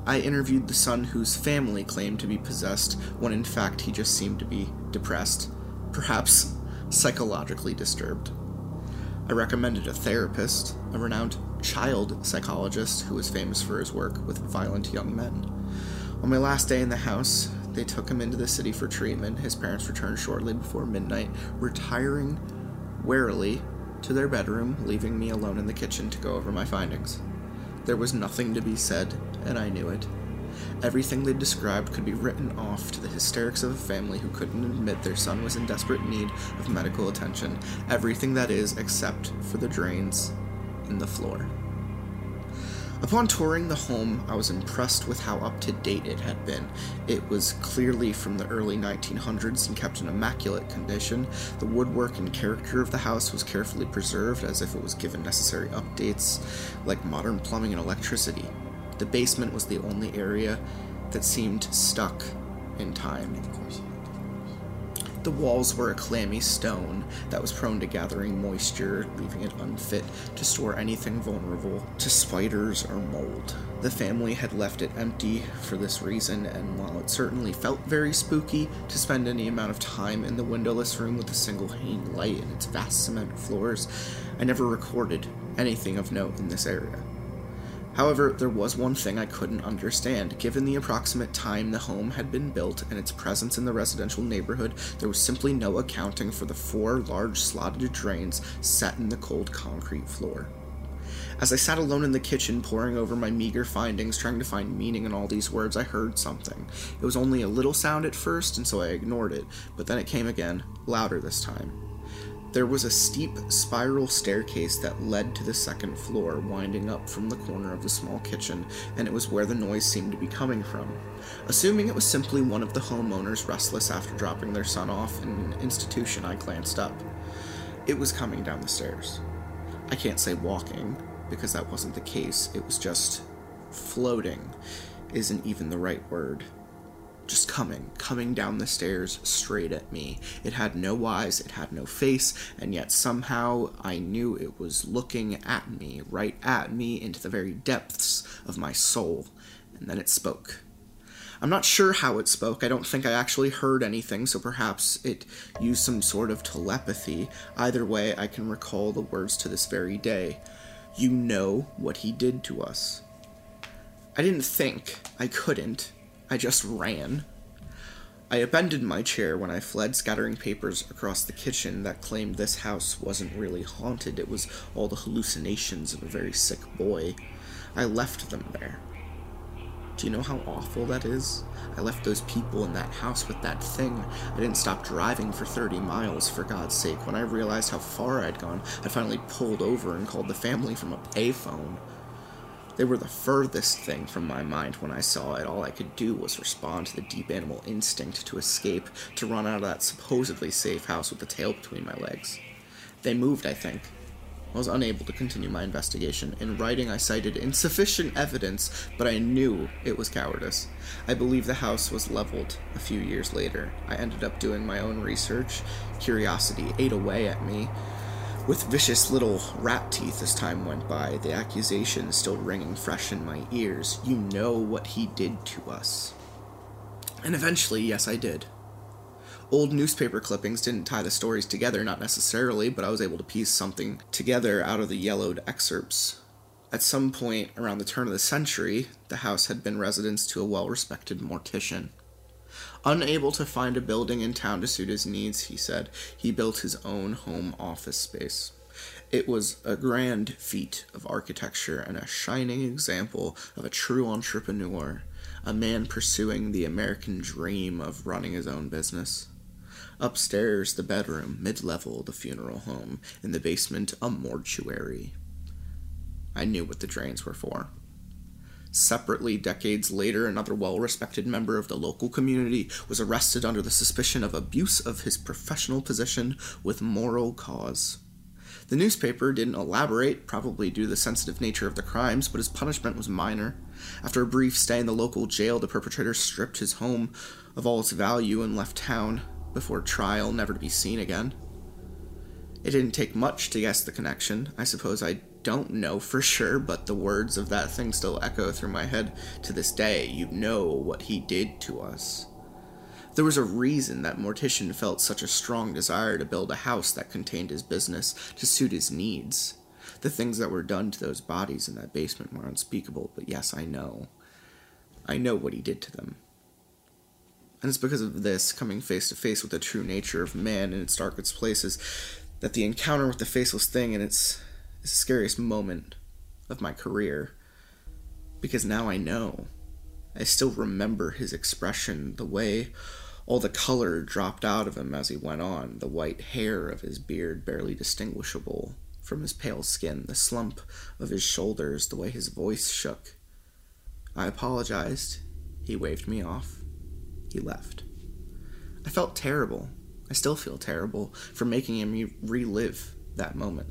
I interviewed the son whose family claimed to be possessed when in fact he just seemed to be depressed. Perhaps psychologically disturbed. I recommended a therapist, a renowned child psychologist who was famous for his work with violent young men. On my last day in the house, they took him into the city for treatment. His parents returned shortly before midnight, retiring warily to their bedroom, leaving me alone in the kitchen to go over my findings. There was nothing to be said, and I knew it. Everything they described could be written off to the hysterics of a family who couldn't admit their son was in desperate need of medical attention. Everything that is, except for the drains in the floor. Upon touring the home, I was impressed with how up to date it had been. It was clearly from the early 1900s and kept in immaculate condition. The woodwork and character of the house was carefully preserved as if it was given necessary updates, like modern plumbing and electricity. The basement was the only area that seemed stuck in time. The walls were a clammy stone that was prone to gathering moisture, leaving it unfit to store anything vulnerable to spiders or mold. The family had left it empty for this reason, and while it certainly felt very spooky to spend any amount of time in the windowless room with a single hanging light and its vast cement floors, I never recorded anything of note in this area. However, there was one thing I couldn't understand. Given the approximate time the home had been built and its presence in the residential neighborhood, there was simply no accounting for the four large slotted drains set in the cold concrete floor. As I sat alone in the kitchen, poring over my meager findings, trying to find meaning in all these words, I heard something. It was only a little sound at first, and so I ignored it, but then it came again, louder this time. There was a steep spiral staircase that led to the second floor, winding up from the corner of the small kitchen, and it was where the noise seemed to be coming from. Assuming it was simply one of the homeowners restless after dropping their son off in an institution, I glanced up. It was coming down the stairs. I can't say walking, because that wasn't the case, it was just floating, isn't even the right word just coming, coming down the stairs straight at me. It had no eyes, it had no face, and yet somehow I knew it was looking at me, right at me, into the very depths of my soul. And then it spoke. I'm not sure how it spoke. I don't think I actually heard anything, so perhaps it used some sort of telepathy. Either way, I can recall the words to this very day. You know what he did to us. I didn't think. I couldn't. I just ran. I abandoned my chair when I fled, scattering papers across the kitchen that claimed this house wasn't really haunted, it was all the hallucinations of a very sick boy. I left them there. Do you know how awful that is? I left those people in that house with that thing. I didn't stop driving for 30 miles, for God's sake. When I realized how far I'd gone, I finally pulled over and called the family from a payphone. They were the furthest thing from my mind when I saw it. All I could do was respond to the deep animal instinct to escape, to run out of that supposedly safe house with the tail between my legs. They moved, I think. I was unable to continue my investigation. In writing, I cited insufficient evidence, but I knew it was cowardice. I believe the house was leveled a few years later. I ended up doing my own research. Curiosity ate away at me. With vicious little rat teeth as time went by, the accusation still ringing fresh in my ears. You know what he did to us. And eventually, yes, I did. Old newspaper clippings didn't tie the stories together, not necessarily, but I was able to piece something together out of the yellowed excerpts. At some point around the turn of the century, the house had been residence to a well respected mortician. Unable to find a building in town to suit his needs, he said, he built his own home office space. It was a grand feat of architecture and a shining example of a true entrepreneur, a man pursuing the American dream of running his own business. Upstairs, the bedroom, mid level, the funeral home, in the basement, a mortuary. I knew what the drains were for. Separately, decades later, another well respected member of the local community was arrested under the suspicion of abuse of his professional position with moral cause. The newspaper didn't elaborate, probably due to the sensitive nature of the crimes, but his punishment was minor. After a brief stay in the local jail, the perpetrator stripped his home of all its value and left town before trial, never to be seen again. It didn't take much to guess the connection. I suppose I don't know for sure, but the words of that thing still echo through my head to this day. You know what he did to us. There was a reason that Mortician felt such a strong desire to build a house that contained his business to suit his needs. The things that were done to those bodies in that basement were unspeakable, but yes, I know. I know what he did to them. And it's because of this, coming face to face with the true nature of man in its darkest places, that the encounter with the faceless thing and its the scariest moment of my career. Because now I know. I still remember his expression, the way all the color dropped out of him as he went on, the white hair of his beard barely distinguishable from his pale skin, the slump of his shoulders, the way his voice shook. I apologized. He waved me off. He left. I felt terrible. I still feel terrible for making him relive that moment.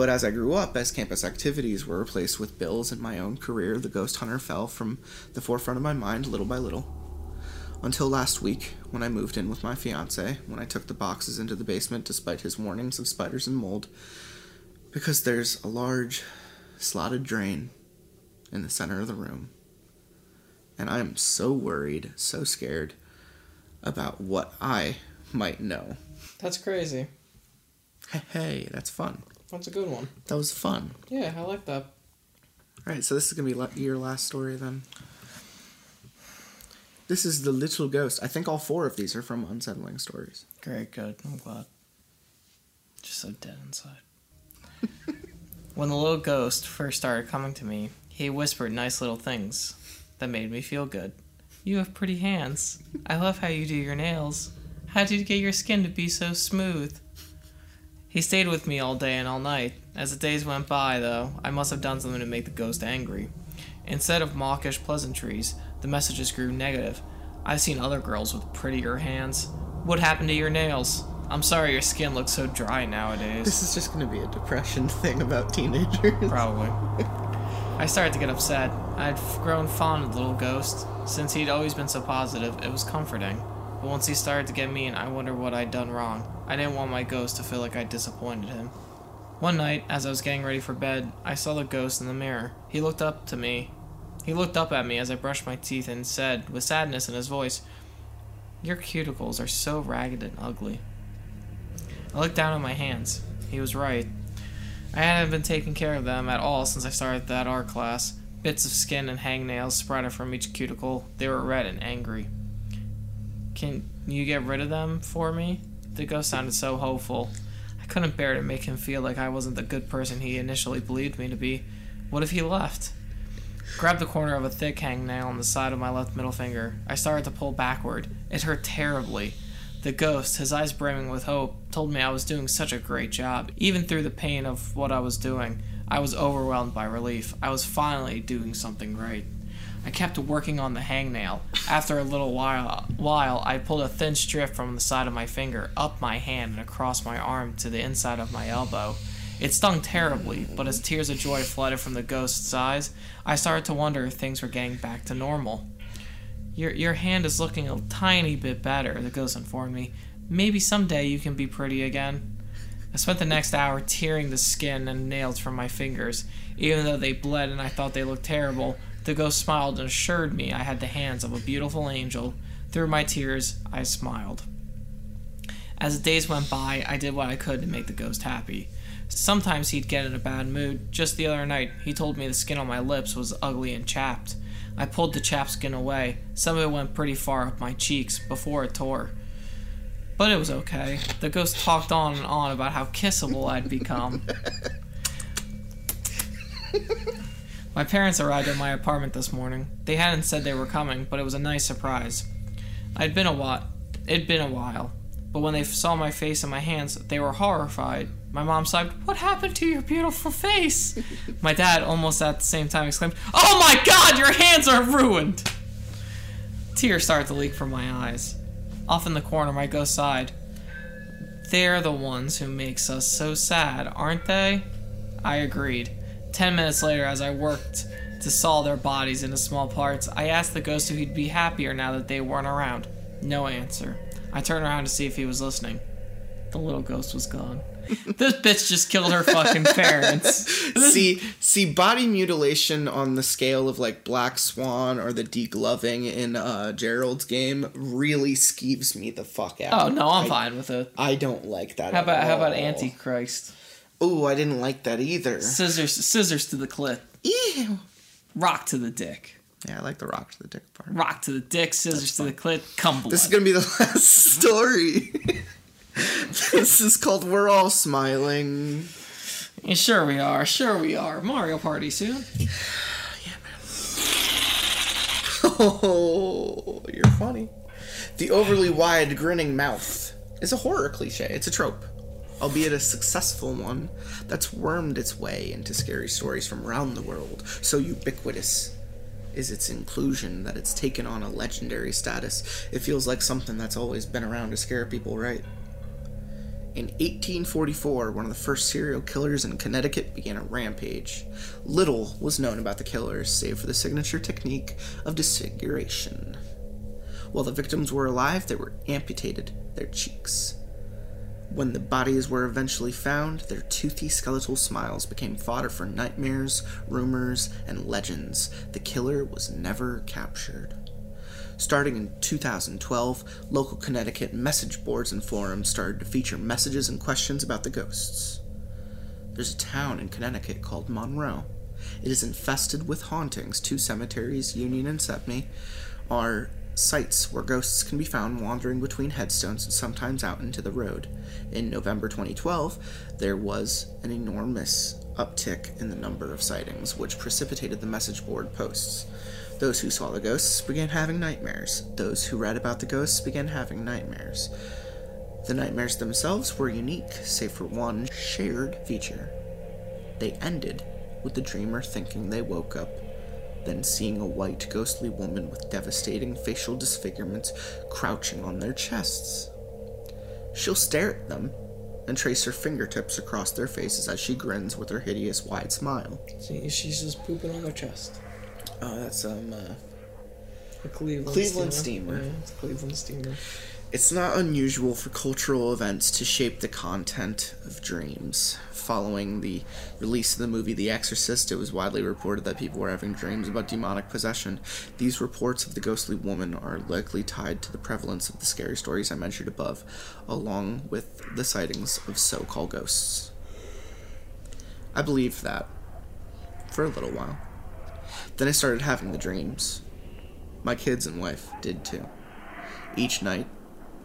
But as I grew up, as campus activities were replaced with bills and my own career, the ghost hunter fell from the forefront of my mind little by little. Until last week, when I moved in with my fiance, when I took the boxes into the basement despite his warnings of spiders and mold, because there's a large, slotted drain in the center of the room. And I am so worried, so scared about what I might know. That's crazy. Hey, hey, that's fun. That's a good one. That was fun. Yeah, I like that. All right, so this is gonna be la- your last story then. This is the little ghost. I think all four of these are from unsettling stories. Great, good. I'm glad. Just so dead inside. when the little ghost first started coming to me, he whispered nice little things that made me feel good. You have pretty hands. I love how you do your nails. How did you get your skin to be so smooth? He stayed with me all day and all night. As the days went by, though, I must have done something to make the ghost angry. Instead of mawkish pleasantries, the messages grew negative. I've seen other girls with prettier hands. What happened to your nails? I'm sorry your skin looks so dry nowadays. This is just gonna be a depression thing about teenagers. Probably. I started to get upset. I'd grown fond of the little ghost. Since he'd always been so positive, it was comforting. But once he started to get mean, I wondered what I'd done wrong. I didn't want my ghost to feel like I disappointed him. One night, as I was getting ready for bed, I saw the ghost in the mirror. He looked up to me. He looked up at me as I brushed my teeth and said, with sadness in his voice, Your cuticles are so ragged and ugly. I looked down at my hands. He was right. I hadn't been taking care of them at all since I started that art class. Bits of skin and hangnails sprouted from each cuticle. They were red and angry. Can you get rid of them for me? The ghost sounded so hopeful. I couldn't bear to make him feel like I wasn't the good person he initially believed me to be. What if he left? Grabbed the corner of a thick hangnail on the side of my left middle finger. I started to pull backward. It hurt terribly. The ghost, his eyes brimming with hope, told me I was doing such a great job. Even through the pain of what I was doing, I was overwhelmed by relief. I was finally doing something right. I kept working on the hangnail. After a little while, while, I pulled a thin strip from the side of my finger up my hand and across my arm to the inside of my elbow. It stung terribly, but as tears of joy flooded from the ghost's eyes, I started to wonder if things were getting back to normal. Your, your hand is looking a tiny bit better, the ghost informed me. Maybe someday you can be pretty again. I spent the next hour tearing the skin and nails from my fingers. Even though they bled and I thought they looked terrible, the ghost smiled and assured me I had the hands of a beautiful angel. Through my tears, I smiled. As the days went by, I did what I could to make the ghost happy. Sometimes he'd get in a bad mood. Just the other night, he told me the skin on my lips was ugly and chapped. I pulled the chapped skin away. Some of it went pretty far up my cheeks before it tore. But it was okay. The ghost talked on and on about how kissable I'd become. my parents arrived at my apartment this morning. They hadn't said they were coming, but it was a nice surprise. I'd been a while. It'd been a while. But when they saw my face and my hands, they were horrified. My mom sighed, What happened to your beautiful face? my dad, almost at the same time, exclaimed, Oh my god, your hands are ruined! Tears started to leak from my eyes. Off in the corner, my ghost sighed. They're the ones who makes us so sad, aren't they? I agreed. Ten minutes later, as I worked to saw their bodies into small parts, I asked the ghost if he'd be happier now that they weren't around. No answer. I turned around to see if he was listening. The little ghost was gone. this bitch just killed her fucking parents. see, see, body mutilation on the scale of like Black Swan or the degloving in uh, Gerald's game really skeeves me the fuck out. Oh no, I'm I, fine with it. I don't like that. How about how about Antichrist? Oh, I didn't like that either. Scissors, scissors to the clit. Ew. Rock to the dick. Yeah, I like the rock to the dick part. Rock to the dick, scissors to the clit, come blood. This is gonna be the last story. this is called "We're All Smiling." Yeah, sure we are. Sure we are. Mario Party soon. Yeah. Oh, you're funny. The overly wide, grinning mouth is a horror cliche. It's a trope, albeit a successful one that's wormed its way into scary stories from around the world. So ubiquitous is its inclusion that it's taken on a legendary status. It feels like something that's always been around to scare people, right? In 1844, one of the first serial killers in Connecticut began a rampage. Little was known about the killers, save for the signature technique of disfiguration. While the victims were alive, they were amputated their cheeks. When the bodies were eventually found, their toothy skeletal smiles became fodder for nightmares, rumors, and legends. The killer was never captured. Starting in 2012, local Connecticut message boards and forums started to feature messages and questions about the ghosts. There's a town in Connecticut called Monroe. It is infested with hauntings. Two cemeteries, Union and Stepney, are sites where ghosts can be found wandering between headstones and sometimes out into the road. In November 2012, there was an enormous uptick in the number of sightings, which precipitated the message board posts. Those who saw the ghosts began having nightmares. Those who read about the ghosts began having nightmares. The nightmares themselves were unique, save for one shared feature. They ended with the dreamer thinking they woke up, then seeing a white, ghostly woman with devastating facial disfigurements crouching on their chests. She'll stare at them and trace her fingertips across their faces as she grins with her hideous wide smile. See, she's just pooping on their chest. Oh, that's um. Uh, A Cleveland, Cleveland steamer. Yeah, it's Cleveland steamer. It's not unusual for cultural events to shape the content of dreams. Following the release of the movie The Exorcist, it was widely reported that people were having dreams about demonic possession. These reports of the ghostly woman are likely tied to the prevalence of the scary stories I mentioned above, along with the sightings of so called ghosts. I believed that for a little while. Then I started having the dreams. My kids and wife did too. Each night,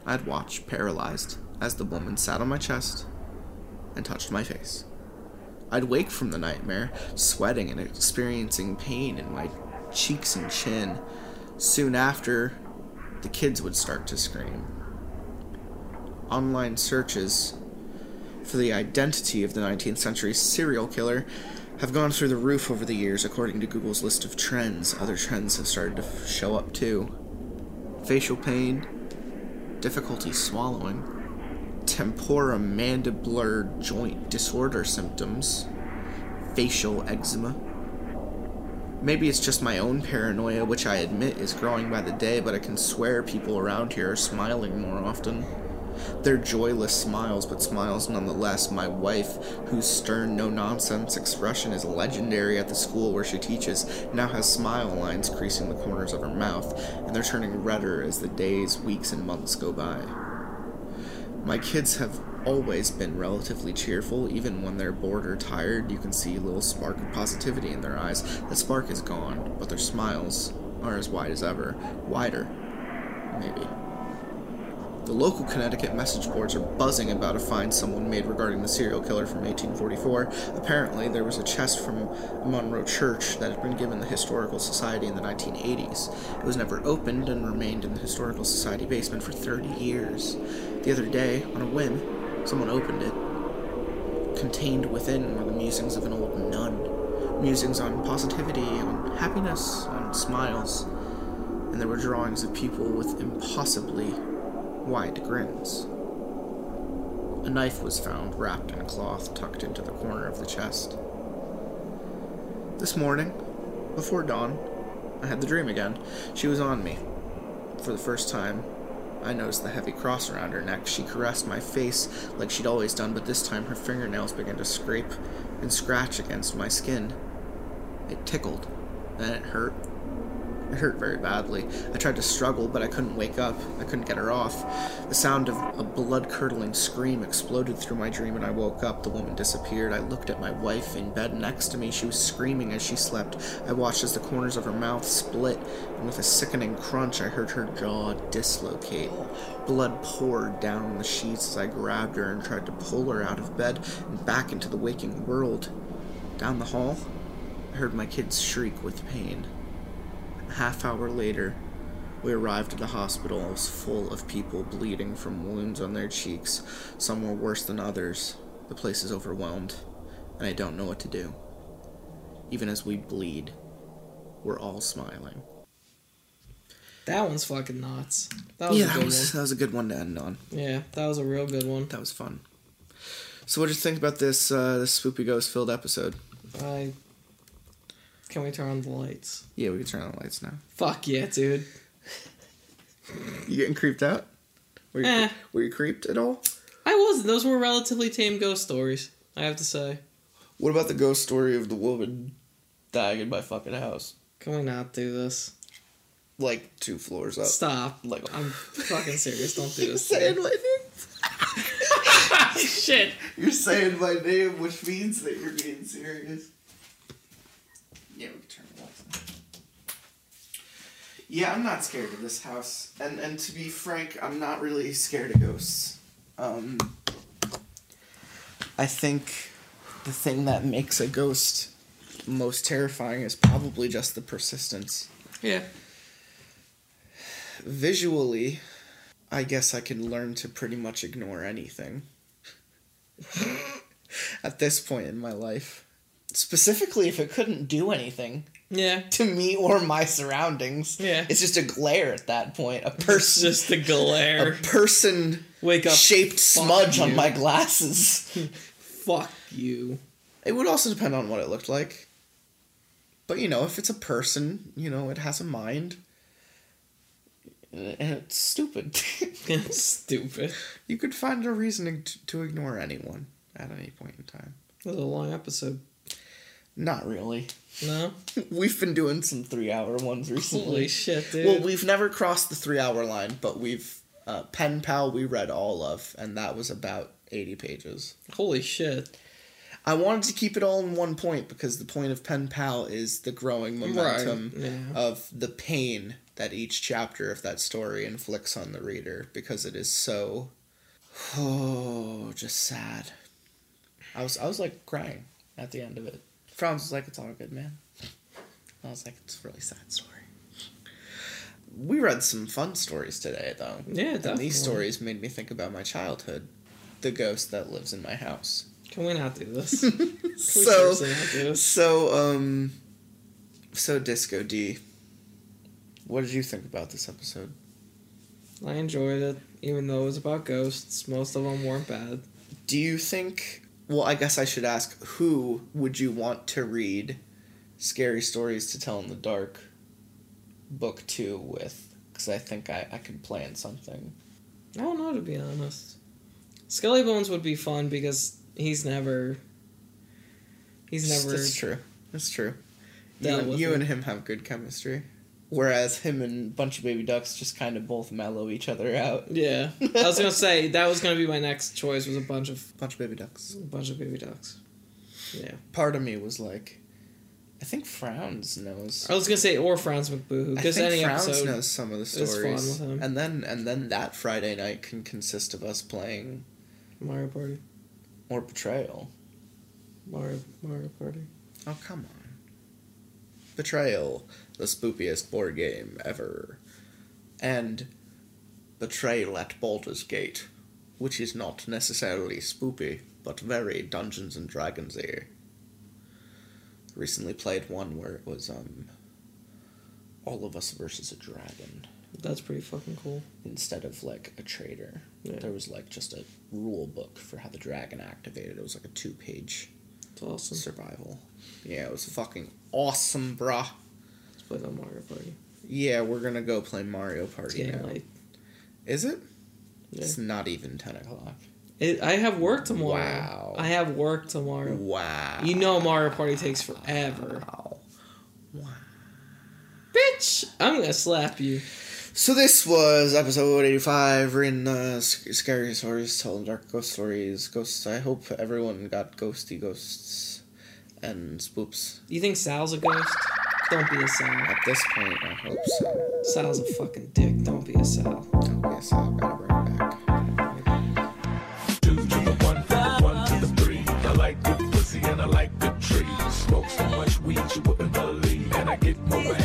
I'd watch, paralyzed, as the woman sat on my chest and touched my face. I'd wake from the nightmare, sweating and experiencing pain in my cheeks and chin. Soon after, the kids would start to scream. Online searches for the identity of the 19th century serial killer have gone through the roof over the years, according to Google's list of trends. Other trends have started to show up too facial pain, difficulty swallowing, temporomandibular joint disorder symptoms, facial eczema. Maybe it's just my own paranoia, which I admit is growing by the day, but I can swear people around here are smiling more often. They're joyless smiles, but smiles nonetheless. My wife, whose stern, no nonsense expression is legendary at the school where she teaches, now has smile lines creasing the corners of her mouth, and they're turning redder as the days, weeks, and months go by. My kids have always been relatively cheerful, even when they're bored or tired. You can see a little spark of positivity in their eyes. The spark is gone, but their smiles are as wide as ever. Wider, maybe. The local Connecticut message boards are buzzing about a find someone made regarding the serial killer from 1844. Apparently, there was a chest from Monroe Church that had been given the Historical Society in the 1980s. It was never opened and remained in the Historical Society basement for 30 years. The other day, on a whim, someone opened it. Contained within were the musings of an old nun. Musings on positivity, on happiness, on smiles. And there were drawings of people with impossibly wide grins. A knife was found wrapped in a cloth tucked into the corner of the chest. This morning, before dawn, I had the dream again. She was on me. For the first time, I noticed the heavy cross around her neck. She caressed my face like she'd always done, but this time her fingernails began to scrape and scratch against my skin. It tickled, then it hurt. Hurt very badly. I tried to struggle, but I couldn't wake up. I couldn't get her off. The sound of a blood curdling scream exploded through my dream, and I woke up. The woman disappeared. I looked at my wife in bed next to me. She was screaming as she slept. I watched as the corners of her mouth split, and with a sickening crunch, I heard her jaw dislocate. Blood poured down on the sheets as I grabbed her and tried to pull her out of bed and back into the waking world. Down the hall, I heard my kids shriek with pain. Half hour later, we arrived at the hospital. It was full of people bleeding from wounds on their cheeks. Some were worse than others. The place is overwhelmed, and I don't know what to do. Even as we bleed, we're all smiling. That one's fucking nuts. That was yeah, a that good was, that was a good one to end on. Yeah, that was a real good one. That was fun. So, what did you think about this uh, this spoopy ghost filled episode? I. Can we turn on the lights? Yeah, we can turn on the lights now. Fuck yeah, dude. You getting creeped out? Were you, Eh. were you creeped at all? I wasn't. Those were relatively tame ghost stories. I have to say. What about the ghost story of the woman dying in my fucking house? Can we not do this? Like two floors up. Stop. Like- I'm fucking serious. Don't do this. saying my name. Shit. You're saying my name, which means that you're being serious. Yeah, we can turn the lights on. Yeah, I'm not scared of this house, and and to be frank, I'm not really scared of ghosts. Um, I think the thing that makes a ghost most terrifying is probably just the persistence. Yeah. Visually, I guess I can learn to pretty much ignore anything. At this point in my life. Specifically, if it couldn't do anything Yeah. to me or my surroundings. Yeah. It's just a glare at that point. A It's person. just a glare. A person Wake up. shaped smudge on my glasses. Fuck you. It would also depend on what it looked like. But you know, if it's a person, you know, it has a mind. And it's stupid. Stupid. you could find a reason to, to ignore anyone at any point in time. That was a long episode. Not really. No? We've been doing some three hour ones recently. Holy shit, dude. Well, we've never crossed the three hour line, but we've. Uh, Pen Pal we read all of, and that was about 80 pages. Holy shit. I wanted to keep it all in one point because the point of Pen Pal is the growing momentum Right, yeah. of the pain that each chapter of that story inflicts on the reader because it is so oh just sad. I was I was like crying. at the end of it. Franz was like, "It's all good, man." I was like, "It's a really sad story." We read some fun stories today, though. Yeah, And these stories made me think about my childhood, the ghost that lives in my house. Can we not do this? So, do this? so, um, so Disco D. What did you think about this episode? I enjoyed it, even though it was about ghosts. Most of them weren't bad. Do you think? Well, I guess I should ask who would you want to read "Scary Stories to Tell in the Dark" book two with? Because I think I I could plan something. I don't know to be honest. Skelly Bones would be fun because he's never. He's never. That's true. That's true. You, dealt and, with you and him have good chemistry, whereas him and Bunch of Baby Ducks just kind of both mellow each other out. Yeah, I was gonna say that was gonna be my next choice. Was a bunch of Bunch of Baby Ducks. a bunch of baby ducks. Yeah, Part of me was like, I think Frowns knows. I was gonna say or Franz McBoo I because any Frowns episode. knows some of the fun stories, with him. and then and then that Friday night can consist of us playing Mario Party, or Betrayal. Mario Mario Party. Oh come on, Betrayal, the spookiest board game ever, and Betrayal at Baldur's Gate, which is not necessarily spoopy, but very Dungeons and Dragonsy. Recently played one where it was um. All of us versus a dragon. That's pretty fucking cool. instead of like a traitor, Yeah. There was like just a rule book for how the dragon activated. It was like a two page awesome. survival. Yeah, it was fucking awesome, brah. Play that Mario Party. Yeah, we're gonna go play Mario Party now. Is it? Yeah. It's not even ten o'clock. It, I have work tomorrow. Wow. I have work tomorrow. Wow. You know Mario Party takes forever. Wow. Wow. Bitch! I'm gonna slap you. So this was episode eighty-five. in uh, sc- scary stories, telling dark ghost stories, ghosts. I hope everyone got ghosty ghosts and spoops. You think Sal's a ghost? Don't be a Sal. At this point, I hope so. Sal's a fucking dick. Don't be a Sal. Okay, so I've got to bring it back. Two to the one, one to the three. I like good pussy and I like good trees. Smoke so much weed you wouldn't believe, and I get more